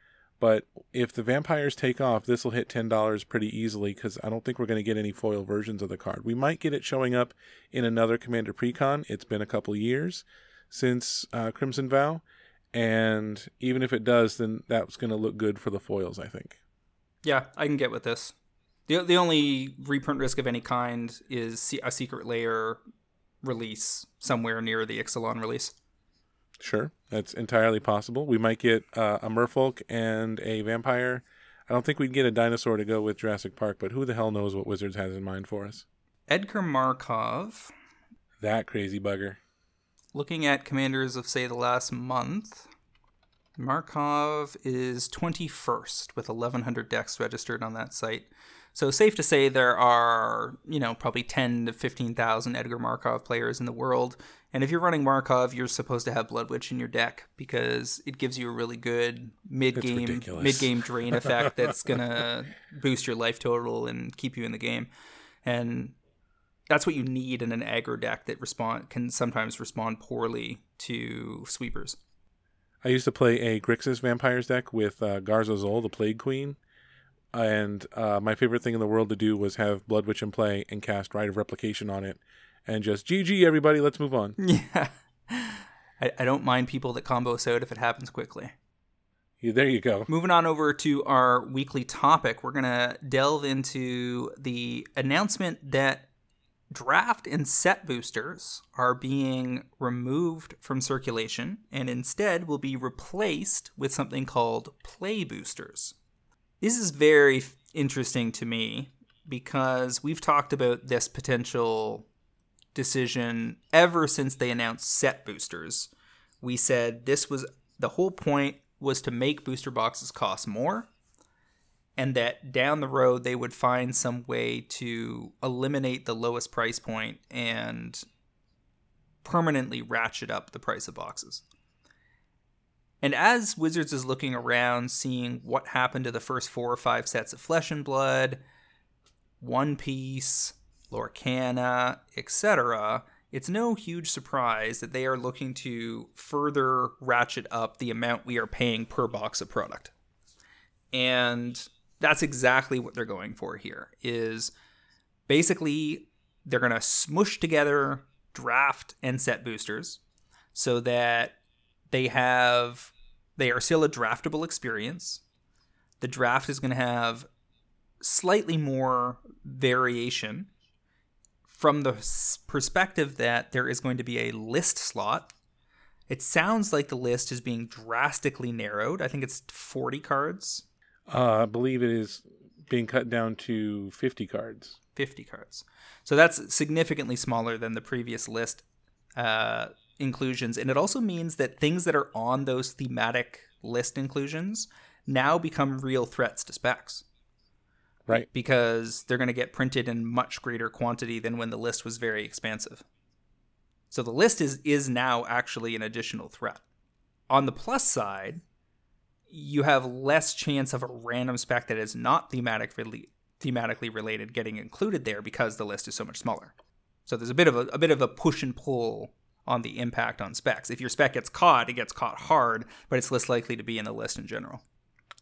But if the vampires take off, this will hit ten dollars pretty easily because I don't think we're going to get any foil versions of the card. We might get it showing up in another Commander Precon. It's been a couple years, since uh, Crimson Vow, and even if it does, then that's going to look good for the foils, I think. Yeah, I can get with this. the The only reprint risk of any kind is a Secret Lair release somewhere near the Ixalan release. Sure, that's entirely possible. We might get uh, a Merfolk and a vampire. I don't think we'd get a dinosaur to go with Jurassic Park, but who the hell knows what Wizards has in mind for us? Edgar Markov. That crazy bugger looking at commanders of, say, the last month, Markov is 21st with 1,100 decks registered on that site. So safe to say there are, you know, probably 10 to 15,000 Edgar Markov players in the world. And if you're running Markov, you're supposed to have Blood Witch in your deck because it gives you a really good mid-game mid-game drain [LAUGHS] effect that's going to boost your life total and keep you in the game. And that's what you need in an aggro deck that respond can sometimes respond poorly to sweepers. I used to play a Grixis Vampires deck with uh, Garza Zol, the Plague Queen, and uh, my favorite thing in the world to do was have Blood Witch in play and cast Rite of Replication on it, and just GG everybody, let's move on. [LAUGHS] Yeah, I, I don't mind people that combo so if it happens quickly. Yeah, there you go. Moving on over to our weekly topic, we're gonna delve into the announcement that draft and set boosters are being removed from circulation and instead will be replaced with something called play boosters. This is very interesting to me because we've talked about this potential decision ever since they announced set boosters. We said this was the whole point was to make booster boxes cost more and that down the road they would find some way to eliminate the lowest price point and permanently ratchet up the price of boxes. And as Wizards is looking around, seeing what happened to the first four or five sets of Flesh and Blood, One Piece, Lorcana, etc., it's no huge surprise that they are looking to further ratchet up the amount we are paying per box of product. And that's exactly what they're going for here is basically they're going to smush together draft and set boosters so that they have they are still a draftable experience. The draft is going to have slightly more variation from the perspective that there is going to be a list slot. It sounds like the list is being drastically narrowed. I think it's 40 cards. Uh, I believe it is being cut down to 50 cards. 50 cards. So that's significantly smaller than the previous list uh, inclusions. And it also means that things that are on those thematic list inclusions now become real threats to specs. Right. Because they're going to get printed in much greater quantity than when the list was very expansive. So the list is is now actually an additional threat. On the plus side, you have less chance of a random spec that is not thematic really, thematically related getting included there because the list is so much smaller. So there's a bit of a, a bit of a push and pull on the impact on specs. If your spec gets caught, it gets caught hard, but it's less likely to be in the list in general.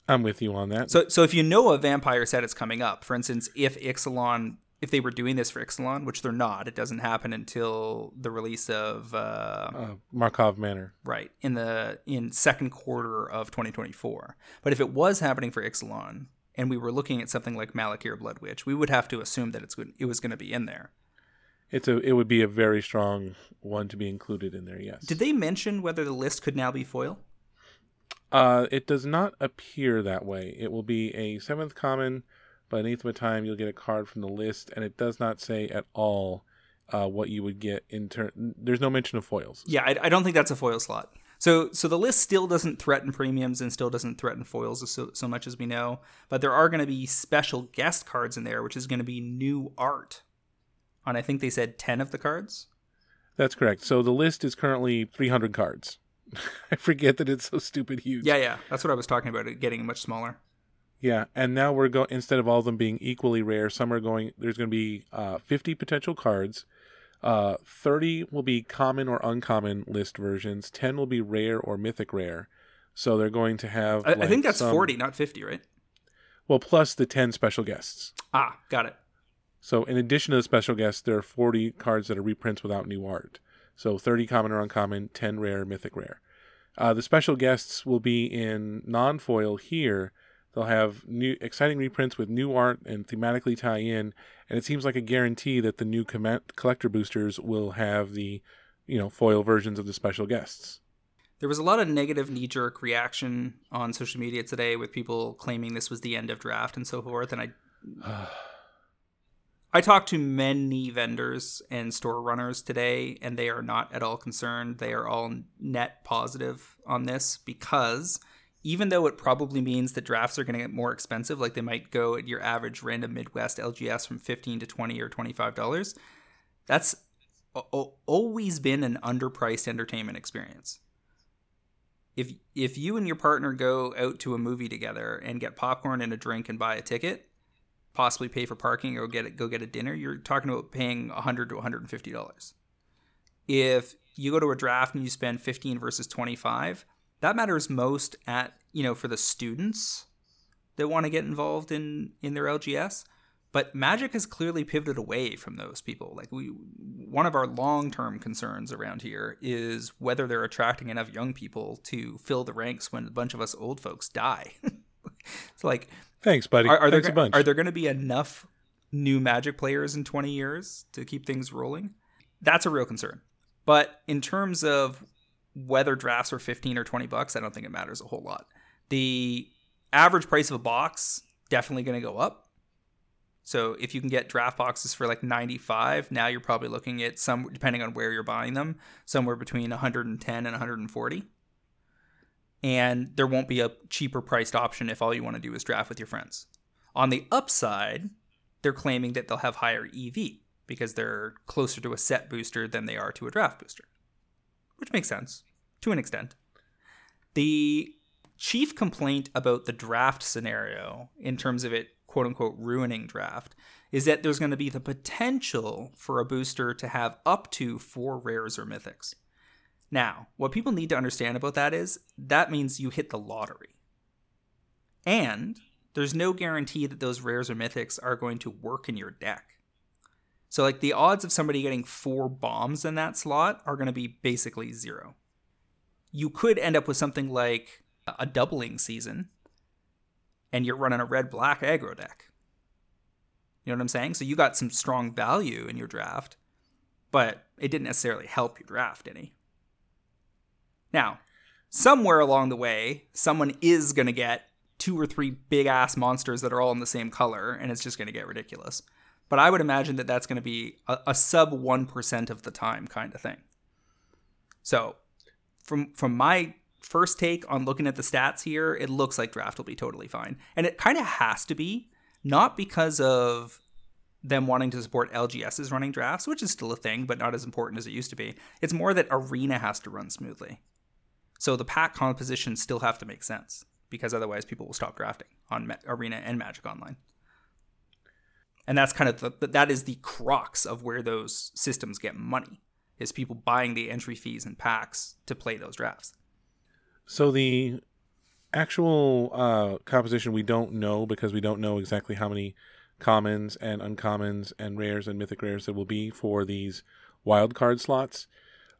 I'm with you on that. So, so if you know a vampire set is coming up, for instance, if Ixalan, if they were doing this for Ixalan, which they're not, it doesn't happen until the release of uh, uh, Markov Manor, right in the in second quarter of 2024. But if it was happening for Ixalan, and we were looking at something like Malakir Blood Witch, we would have to assume that it's it was going to be in there. It's a it would be a very strong one to be included in there. Yes. Did they mention whether the list could now be foil? Uh, it does not appear that way. It will be a seventh common, but an eighth of a time you'll get a card from the list, and it does not say at all uh, what you would get in turn. There's no mention of foils. Yeah, I, I, don't think that's a foil slot. So, so the list still doesn't threaten premiums and still doesn't threaten foils so, so much as we know. But there are going to be special guest cards in there, which is going to be new art on. I think they said ten of the cards. That's correct. So the list is currently 300 cards. [LAUGHS] I forget that it's so stupid huge. Yeah, yeah, that's what I was talking about. It getting much smaller. Yeah, and now we're going instead of all of them being equally rare, some are going. There's going to be uh, 50 potential cards. Uh, 30 will be common or uncommon list versions. 10 will be rare or mythic rare. So they're going to have. I, like I think that's some, 40, not 50, right? Well, plus the 10 special guests. Ah, got it. So in addition to the special guests, there are 40 cards that are reprints without new art. So 30 common or uncommon, 10 rare, mythic rare. Uh, the special guests will be in non foil here. They'll have new exciting reprints with new art and thematically tie in, and it seems like a guarantee that the new com- collector boosters will have the, you know, foil versions of the special guests. There was a lot of negative knee jerk reaction on social media today with people claiming this was the end of draft and so forth, and I [SIGHS] [SIGHS] [SIGHS] I talked to many vendors and store runners today, and they are not at all concerned. They are all net positive on this because even though it probably means that drafts are going to get more expensive, like they might go at your average random Midwest LGS from 15 to 20 or $25, that's always been an underpriced entertainment experience. If if you and your partner go out to a movie together and get popcorn and a drink and buy a ticket, possibly pay for parking or get it, go get a dinner, you're talking about paying 100 to 150 dollars. If you go to a draft and you spend 15 versus 25, that matters most at you know for the students that want to get involved in in their LGS. But Magic has clearly pivoted away from those people. Like we, one of our long-term concerns around here is whether they're attracting enough young people to fill the ranks when a bunch of us old folks die. [LAUGHS] it's like Thanks, buddy. Are, are Thanks there, a bunch. Are there going to be enough new Magic players in 20 years to keep things rolling? That's a real concern. But in terms of whether drafts are 15 or 20 bucks, I don't think it matters a whole lot. The average price of a box definitely going to go up. So if you can get draft boxes for like 95, now you're probably looking at some depending on where you're buying them, somewhere between 110 and 140 and there won't be a cheaper priced option if all you want to do is draft with your friends. On the upside, they're claiming that they'll have higher EV because they're closer to a set booster than they are to a draft booster, which makes sense to an extent. The chief complaint about the draft scenario, in terms of it quote unquote ruining draft, is that there's going to be the potential for a booster to have up to four rares or mythics. Now, what people need to understand about that is that means you hit the lottery. And there's no guarantee that those rares or mythics are going to work in your deck. So, like, the odds of somebody getting four bombs in that slot are going to be basically zero. You could end up with something like a doubling season and you're running a red black aggro deck. You know what I'm saying? So you got some strong value in your draft, but it didn't necessarily help your draft any. Now, somewhere along the way, someone is going to get two or three big ass monsters that are all in the same color, and it's just going to get ridiculous. But I would imagine that that's going to be a, a sub 1% of the time kind of thing. So, from from my first take on looking at the stats here, it looks like draft will be totally fine. And it kind of has to be, not because of them wanting to support LGS's running drafts, which is still a thing, but not as important as it used to be. It's more that Arena has to run smoothly. So the pack compositions still have to make sense because otherwise people will stop drafting on Ma- Arena and Magic Online. And that's kind of the, that is the crux of where those systems get money is people buying the entry fees and packs to play those drafts. So the actual uh, composition we don't know because we don't know exactly how many commons and uncommons and rares and mythic rares there will be for these wild card slots.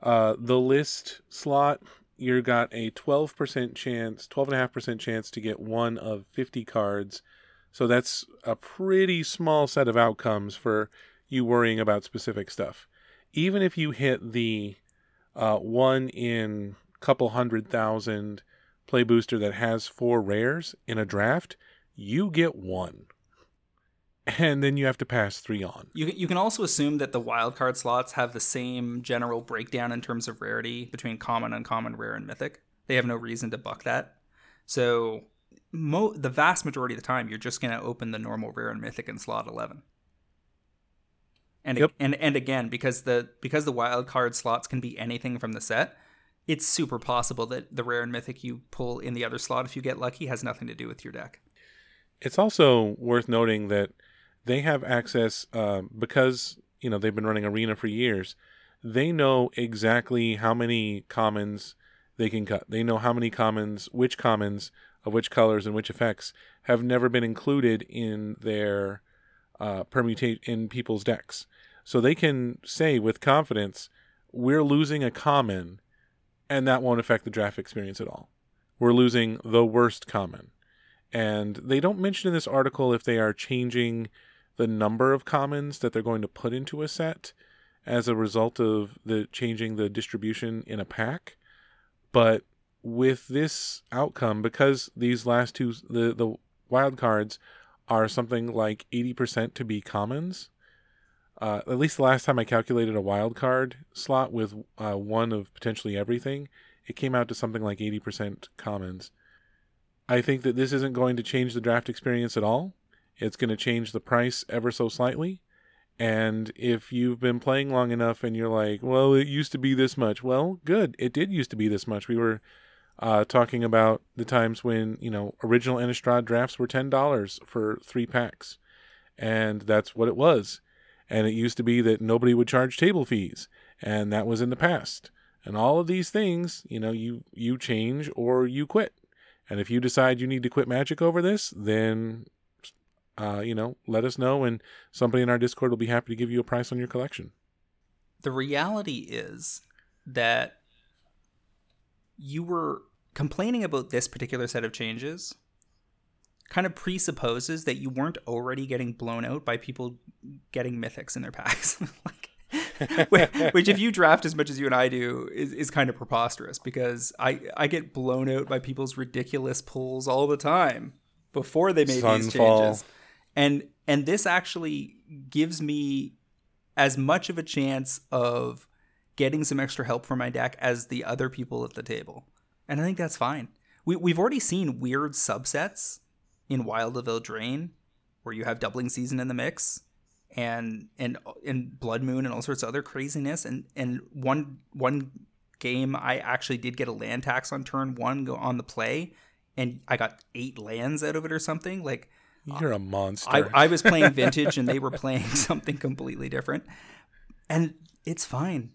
Uh, the list slot, you got a 12% chance, 12.5% chance to get one of 50 cards. So that's a pretty small set of outcomes for you worrying about specific stuff. Even if you hit the uh, one in couple hundred thousand play booster that has four rares in a draft, you get one and then you have to pass three on. You you can also assume that the wildcard slots have the same general breakdown in terms of rarity between common, uncommon, rare, and mythic. They have no reason to buck that. So mo- the vast majority of the time, you're just going to open the normal rare and mythic in slot eleven. And Yep. and and again, because the because the wild card slots can be anything from the set, it's super possible that the rare and mythic you pull in the other slot if you get lucky has nothing to do with your deck. It's also worth noting that they have access uh, because you know they've been running Arena for years. They know exactly how many commons they can cut. They know how many commons, which commons of which colors and which effects have never been included in their uh, permutate in people's decks. So they can say with confidence, "We're losing a common, and that won't affect the draft experience at all. We're losing the worst common." And they don't mention in this article if they are changing the number of commons that they're going to put into a set as a result of the changing the distribution in a pack. But with this outcome, because these last two the, the wild cards are something like eighty percent to be commons. Uh, at least the last time I calculated a wild card slot with uh, one of potentially everything, it came out to something like eighty percent commons. I think that this isn't going to change the draft experience at all. It's going to change the price ever so slightly. And if you've been playing long enough and you're like, well, it used to be this much, well, good. It did used to be this much. We were uh, talking about the times when, you know, original Innistrad drafts were $10 for three packs. And that's what it was. And it used to be that nobody would charge table fees. And that was in the past. And all of these things, you know, you, you change or you quit. And if you decide you need to quit Magic over this, then uh, you know, let us know, and somebody in our Discord will be happy to give you a price on your collection. the reality is that you were complaining about this particular set of changes kind of presupposes that you weren't already getting blown out by people getting mythics in their packs [LAUGHS] like which, if you draft as much as you and I do is, is kind of preposterous because I, I get blown out by people's ridiculous pulls all the time before they made these Sunfall. changes and and this actually gives me as much of a chance of getting some extra help for my deck as the other people at the table. And I think that's fine. We, we've already seen weird subsets in Wild of Eldraine where you have doubling season in the mix and and and Blood Moon and all sorts of other craziness. And and one one game I actually did get a land tax on turn one go on the play and I got eight lands out of it or something. Like You're a monster. I, I was playing vintage and they were playing [LAUGHS] something completely different. And it's fine.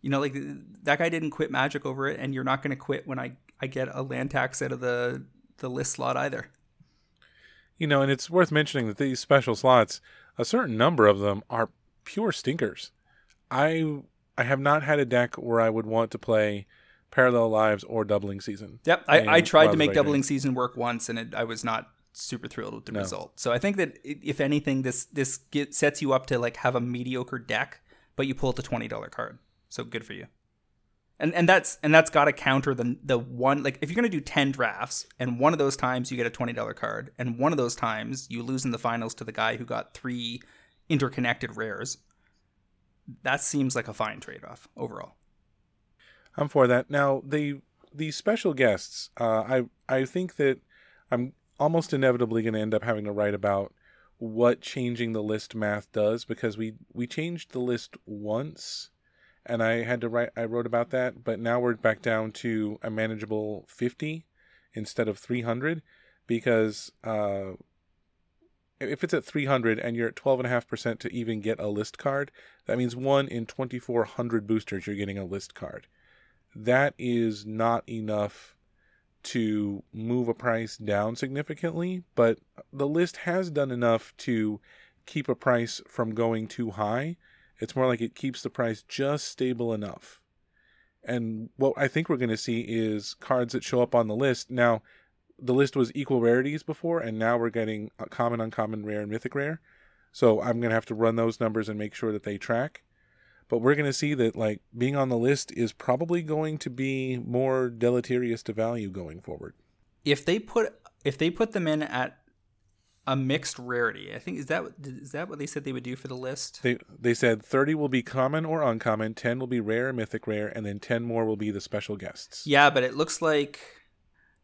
You know, like that guy didn't quit magic over it, and you're not going to quit when I, I get a land tax out of the, the list slot either. you know, and it's worth mentioning that these special slots, a certain number of them are pure stinkers. I I have not had a deck where I would want to play parallel lives or doubling season. Yep, I, I tried to make doubling season work once, and it, I was not super thrilled with the No. result. So I think that if anything, this this get, sets you up to like have a mediocre deck, but you pull out the twenty dollar card. So good for you. And and that's and that's got to counter the the one like if you're gonna do ten drafts and one of those times you get a twenty dollar card and one of those times you lose in the finals to the guy who got three interconnected rares. That seems like a fine trade off overall. I'm for that. Now the these special guests, uh, I I think that I'm almost inevitably going to end up having to write about what changing the list math does because we we changed the list once, and I had to write I wrote about that, but now we're back down to a manageable 50 instead of 300 because uh, if it's at 300 and you're at 12.5% to even get a list card, that means one in 2,400 boosters you're getting a list card. That is not enough to move a price down significantly, but the list has done enough to keep a price from going too high. It's more like it keeps the price just stable enough. And what I think we're going to see is cards that show up on the list. Now, the list was equal rarities before, and now we're getting common, uncommon, rare, and mythic rare. So I'm going to have to run those numbers and make sure that they track but we're going to see that like being on the list is probably going to be more deleterious to value going forward. if they put if they put them in at a mixed rarity, I think is that is that what they said they would do for the list? They they said 30 will be common or uncommon, 10 will be rare, mythic rare, and then 10 more will be the special guests. Yeah, but it looks like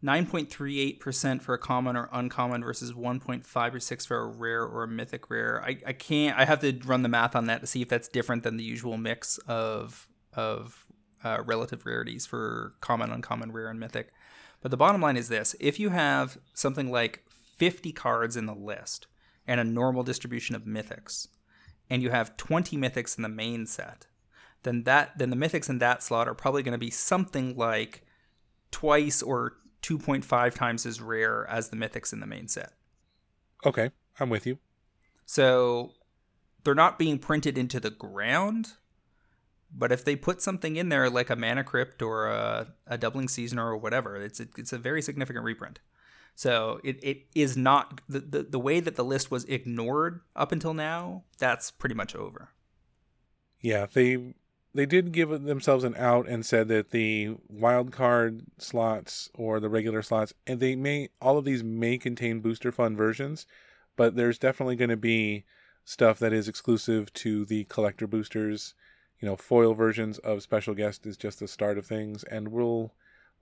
9.38% for a common or uncommon versus 1.5 or 6 for a rare or a mythic rare. I, I can't I have to run the math on that to see if that's different than the usual mix of of uh, relative rarities for common, uncommon, rare, and mythic. But the bottom line is this: if you have something like 50 cards in the list and a normal distribution of mythics, and you have 20 mythics in the main set, then that then the mythics in that slot are probably going to be something like twice or 2.5 times as rare as the mythics in the main set. Okay, I'm with you. So they're not being printed into the ground. But if they put something in there like a mana crypt or a, a doubling season or whatever, it's a, it's a very significant reprint. So it, it is not the, the the way that the list was ignored up until now. That's pretty much over. Yeah, they they did give themselves an out and said that the wild card slots or the regular slots and they may all of these may contain booster fun versions, but there's definitely going to be stuff that is exclusive to the collector boosters. You know, foil versions of special guest is just the start of things, and we'll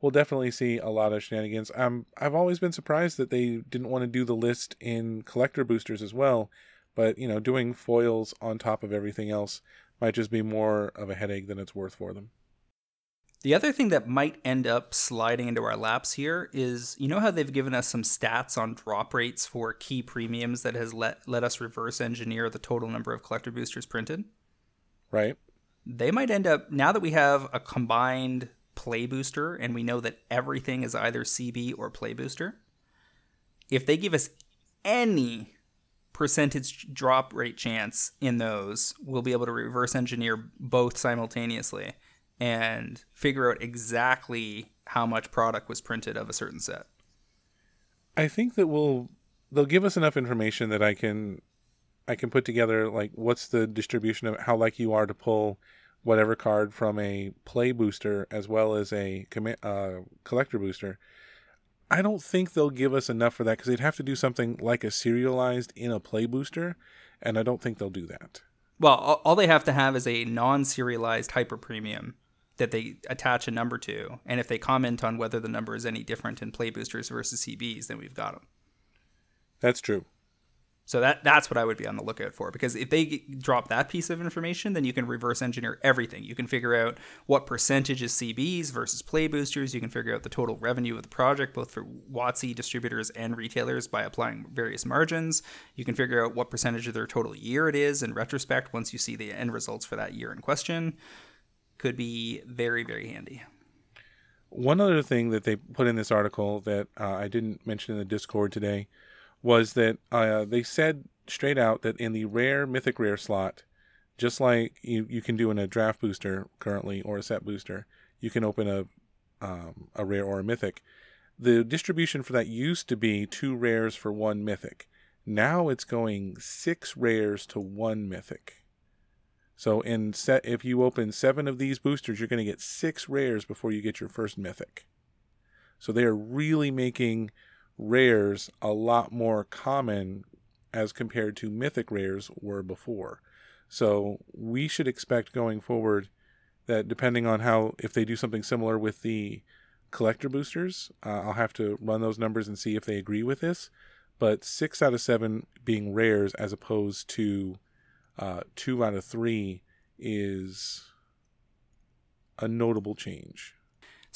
we'll definitely see a lot of shenanigans. Um, I've always been surprised that they didn't want to do the list in collector boosters as well, but you know, doing foils on top of everything else might just be more of a headache than it's worth for them. The other thing that might end up sliding into our laps here is you know how they've given us some stats on drop rates for key premiums that has let let us reverse engineer the total number of collector boosters printed? Right? They might end up now that we have a combined play booster and we know that everything is either CB or play booster. If they give us any percentage drop rate chance in those, we'll be able to reverse engineer both simultaneously and figure out exactly how much product was printed of a certain set. I think that we'll they'll give us enough information that I can I can put together like what's the distribution of how likely you are to pull whatever card from a play booster as well as a uh, collector booster. I don't think they'll give us enough for that because they'd have to do something like a serialized in a play booster, and I don't think they'll do that. Well, all- all they have to have is a non-serialized hyper premium that they attach a number to, and if they comment on whether the number is any different in play boosters versus CBs, then we've got them. That's true. So that that's what I would be on the lookout for because if they drop that piece of information, then you can reverse engineer everything. You can figure out what percentage is CBs versus play boosters. You can figure out the total revenue of the project, both for WotC distributors and retailers, by applying various margins. You can figure out what percentage of their total year it is in retrospect once you see the end results for that year in question. Could be very very handy. One other thing that they put in this article that uh, I didn't mention in the Discord today was that uh, they said straight out that in the rare mythic rare slot, just like you, you can do in a draft booster currently or a set booster, you can open a um, a rare or a mythic. The distribution for that used to be two rares for one mythic. Now it's going six rares to one mythic. So in set, if you open seven of these boosters, you're going to get six rares before you get your first mythic. So they are really making rares a lot more common as compared to mythic rares were before. So we should expect going forward that depending on how if they do something similar with the collector boosters, uh, I'll have to run those numbers and see if they agree with this. But six out of seven being rares as opposed to uh, two out of three is a notable change.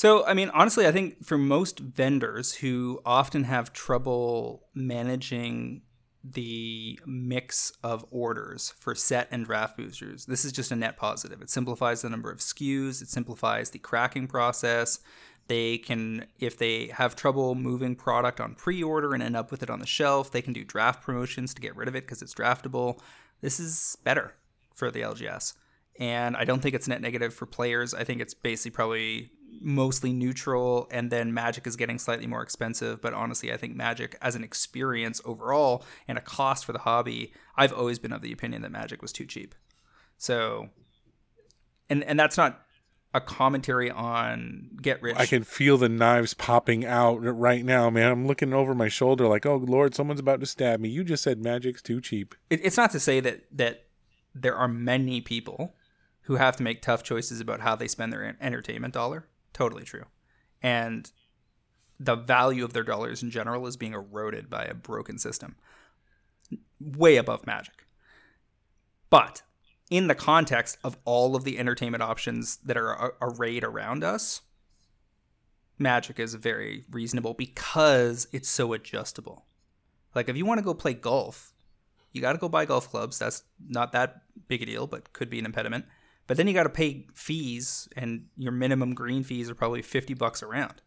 So, I mean, honestly, I think for most vendors who often have trouble managing the mix of orders for set and draft boosters, this is just a net positive. It simplifies the number of SKUs, it simplifies the cracking process. They can, if they have trouble moving product on pre order and end up with it on the shelf, they can do draft promotions to get rid of it because it's draftable. This is better for the LGS. And I don't think it's net negative for players. I think it's basically probably mostly neutral and then magic is getting slightly more expensive but honestly i think magic as an experience overall and a cost for the hobby i've always been of the opinion that magic was too cheap so and and that's not a commentary on get rich I can feel the knives popping out right now, man. I'm looking over my shoulder like, oh Lord, someone's about to stab me. You just said magic's too cheap. it, it's not to say that that there are many people who have to make tough choices about how they spend their entertainment dollar. Totally true. And the value of their dollars in general is being eroded by a broken system. Way above magic. But in the context of all of the entertainment options that are arrayed around us magic is very reasonable because it's so adjustable. Like if you want to go play golf you got to go buy golf clubs. That's not that big a deal but could be an impediment but then you got to pay fees and your minimum green fees are probably 50 bucks around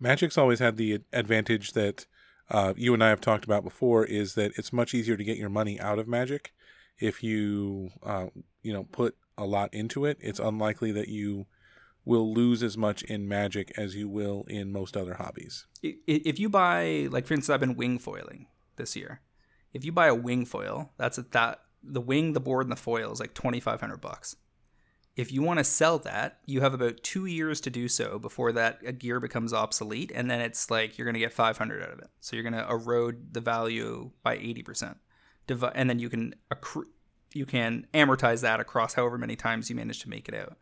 Magic's always had the advantage that uh, you and I have talked about before is that it's much easier to get your money out of Magic if you uh, you know put a lot into it. It's unlikely that you will lose as much in Magic as you will in most other hobbies. If you buy like for instance i've been wing foiling this year if you buy a wing foil that's a, that the wing the board and the foil is like 2500 bucks. If you want to sell that you have about two years to do so before that gear becomes obsolete and then it's like you're going to get 500 out of it. So you're going to erode the value by 80% and then you can accrue you can amortize that across however many times you manage to make it out.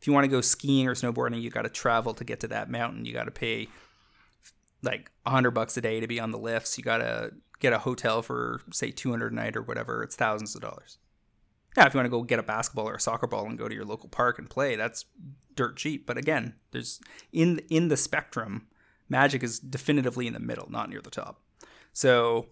If you want to go skiing or snowboarding you got to travel to get to that mountain. You got to pay like 100 bucks a day to be on the lifts. You got to get a hotel for say 200 a night or whatever it's thousands of dollars. Yeah if you want to go get a basketball or a soccer ball and go to your local park and play that's dirt cheap but again there's in in the spectrum magic is definitively in the middle not near the top. So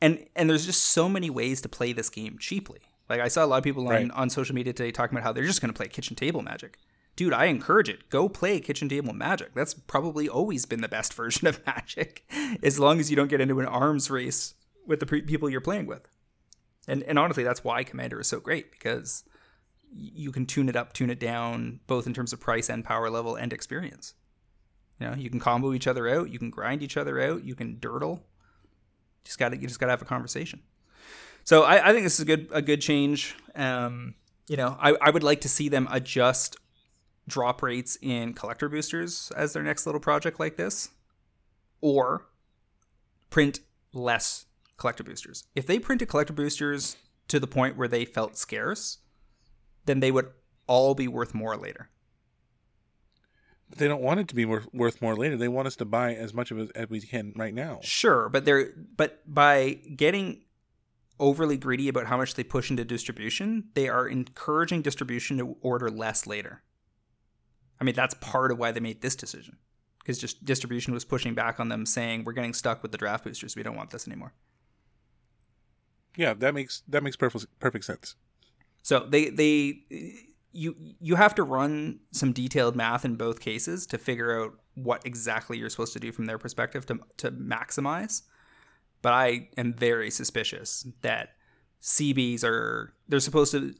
and and there's just so many ways to play this game cheaply. Like i saw a lot of people on, Right. on social media today talking about how they're just going to play kitchen table magic dude i encourage it. Go play kitchen table magic. That's probably always been the best [LAUGHS] version of magic as long as you don't get into an arms race with the pre- people you're playing with. And and honestly that's why commander is so great because you can tune it up tune it down both in terms of price and power level and experience. You know you can combo each other out you can grind each other out you can durdle. Just got to you just got to have a conversation. So I, I think this is a good a good change. Um you know I, I would like to see them adjust drop rates in collector boosters as their next little project like this or print less collector boosters if they printed collector boosters to the point where they felt scarce then they would all be worth more later But they don't want it to be worth, worth more later. They want us to buy as much of it as we can right now. Sure, but they're but by getting overly greedy about how much they push into distribution, they are encouraging distribution to order less later. I mean, that's part of why they made this decision. Because just distribution was pushing back on them saying, We're getting stuck with the draft boosters, we don't want this anymore. Yeah, that makes that makes perfect perfect sense. So they they you you have to run some detailed math in both cases to figure out what exactly you're supposed to do from their perspective to to maximize. But I am very suspicious that CBs are they're supposed to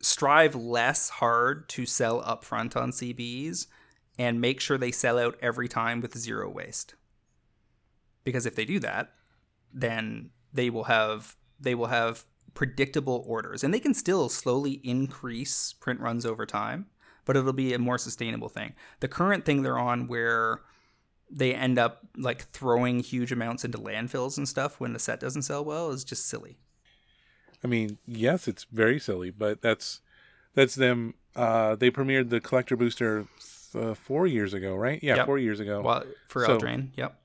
strive less hard to sell upfront on CBs and make sure they sell out every time with zero waste. Because if they do that, then they will have they will have predictable orders and they can still slowly increase print runs over time, but it'll be a more sustainable thing. The current thing they're on where they end up like throwing huge amounts into landfills and stuff when the set doesn't sell well is just silly. I mean, yes, it's very silly, but that's that's them. Uh, they premiered the collector booster uh, four years ago, right? Yeah, Yep. four years ago. Well, for So- Eldraine, yep.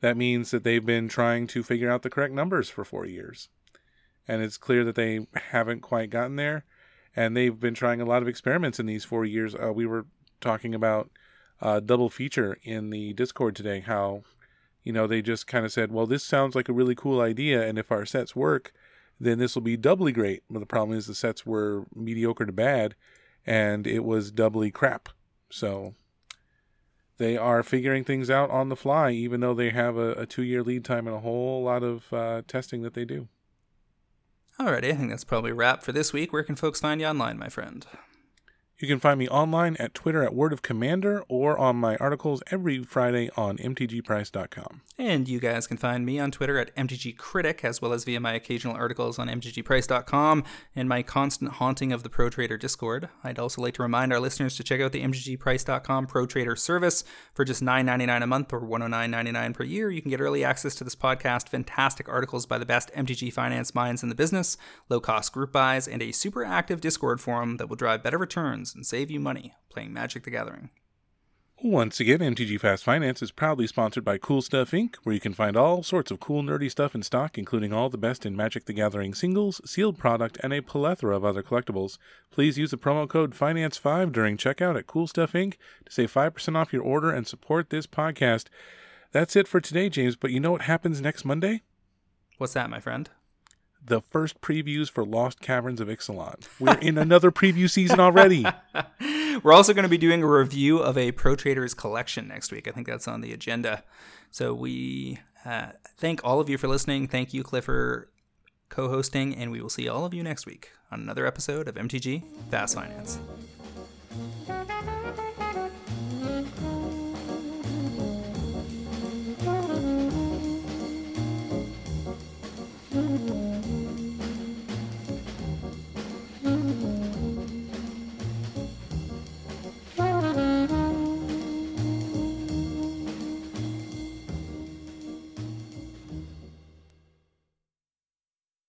that means that they've been trying to figure out the correct numbers for four years. And it's clear that they haven't quite gotten there. And they've been trying a lot of experiments in these four years. Uh, we were talking about uh, double feature in the Discord today, how, you know, they just kind of said, well, this sounds like a really cool idea. And if our sets work, then this will be doubly great. But the problem is the sets were mediocre to bad and it was doubly crap. So they are figuring things out on the fly, even though they have a, a two year lead time and a whole lot of uh, testing that they do. Alrighty, I think that's probably wrap for this week. Where can folks find you online, my friend? You can find me online at Twitter at Word of Commander or on my articles every Friday on mtgprice.com. And you guys can find me on Twitter at MTGCritic, as well as via my occasional articles on MTGPrice.com and my constant haunting of the Pro Trader Discord. I'd also like to remind our listeners to check out the MTGPrice.com Pro Trader service. For just $9.99 a month or $109.99 per year, you can get early access to this podcast, fantastic articles by the best MTG finance minds in the business, low cost group buys, and a super active Discord forum that will drive better returns and save you money playing Magic the Gathering. Once again, MTG Fast Finance is proudly sponsored by Cool Stuff Inc., where you can find all sorts of cool, nerdy stuff in stock, including all the best in Magic the Gathering singles, sealed product, and a plethora of other collectibles. Please use the promo code FINANCE5 during checkout at Cool Stuff Inc. to save 5% off your order and support this podcast. That's it for today, James, but you know what happens next Monday? What's that, my friend? The first previews for Lost Caverns of Ixalan. We're in another preview season already. [LAUGHS] We're also going to be doing a review of a Pro Traders collection next week. I think that's on the agenda. So we uh, thank all of you for listening. Thank you, Clifford, co hosting, and we will see all of you next week on another episode of MTG Fast Finance.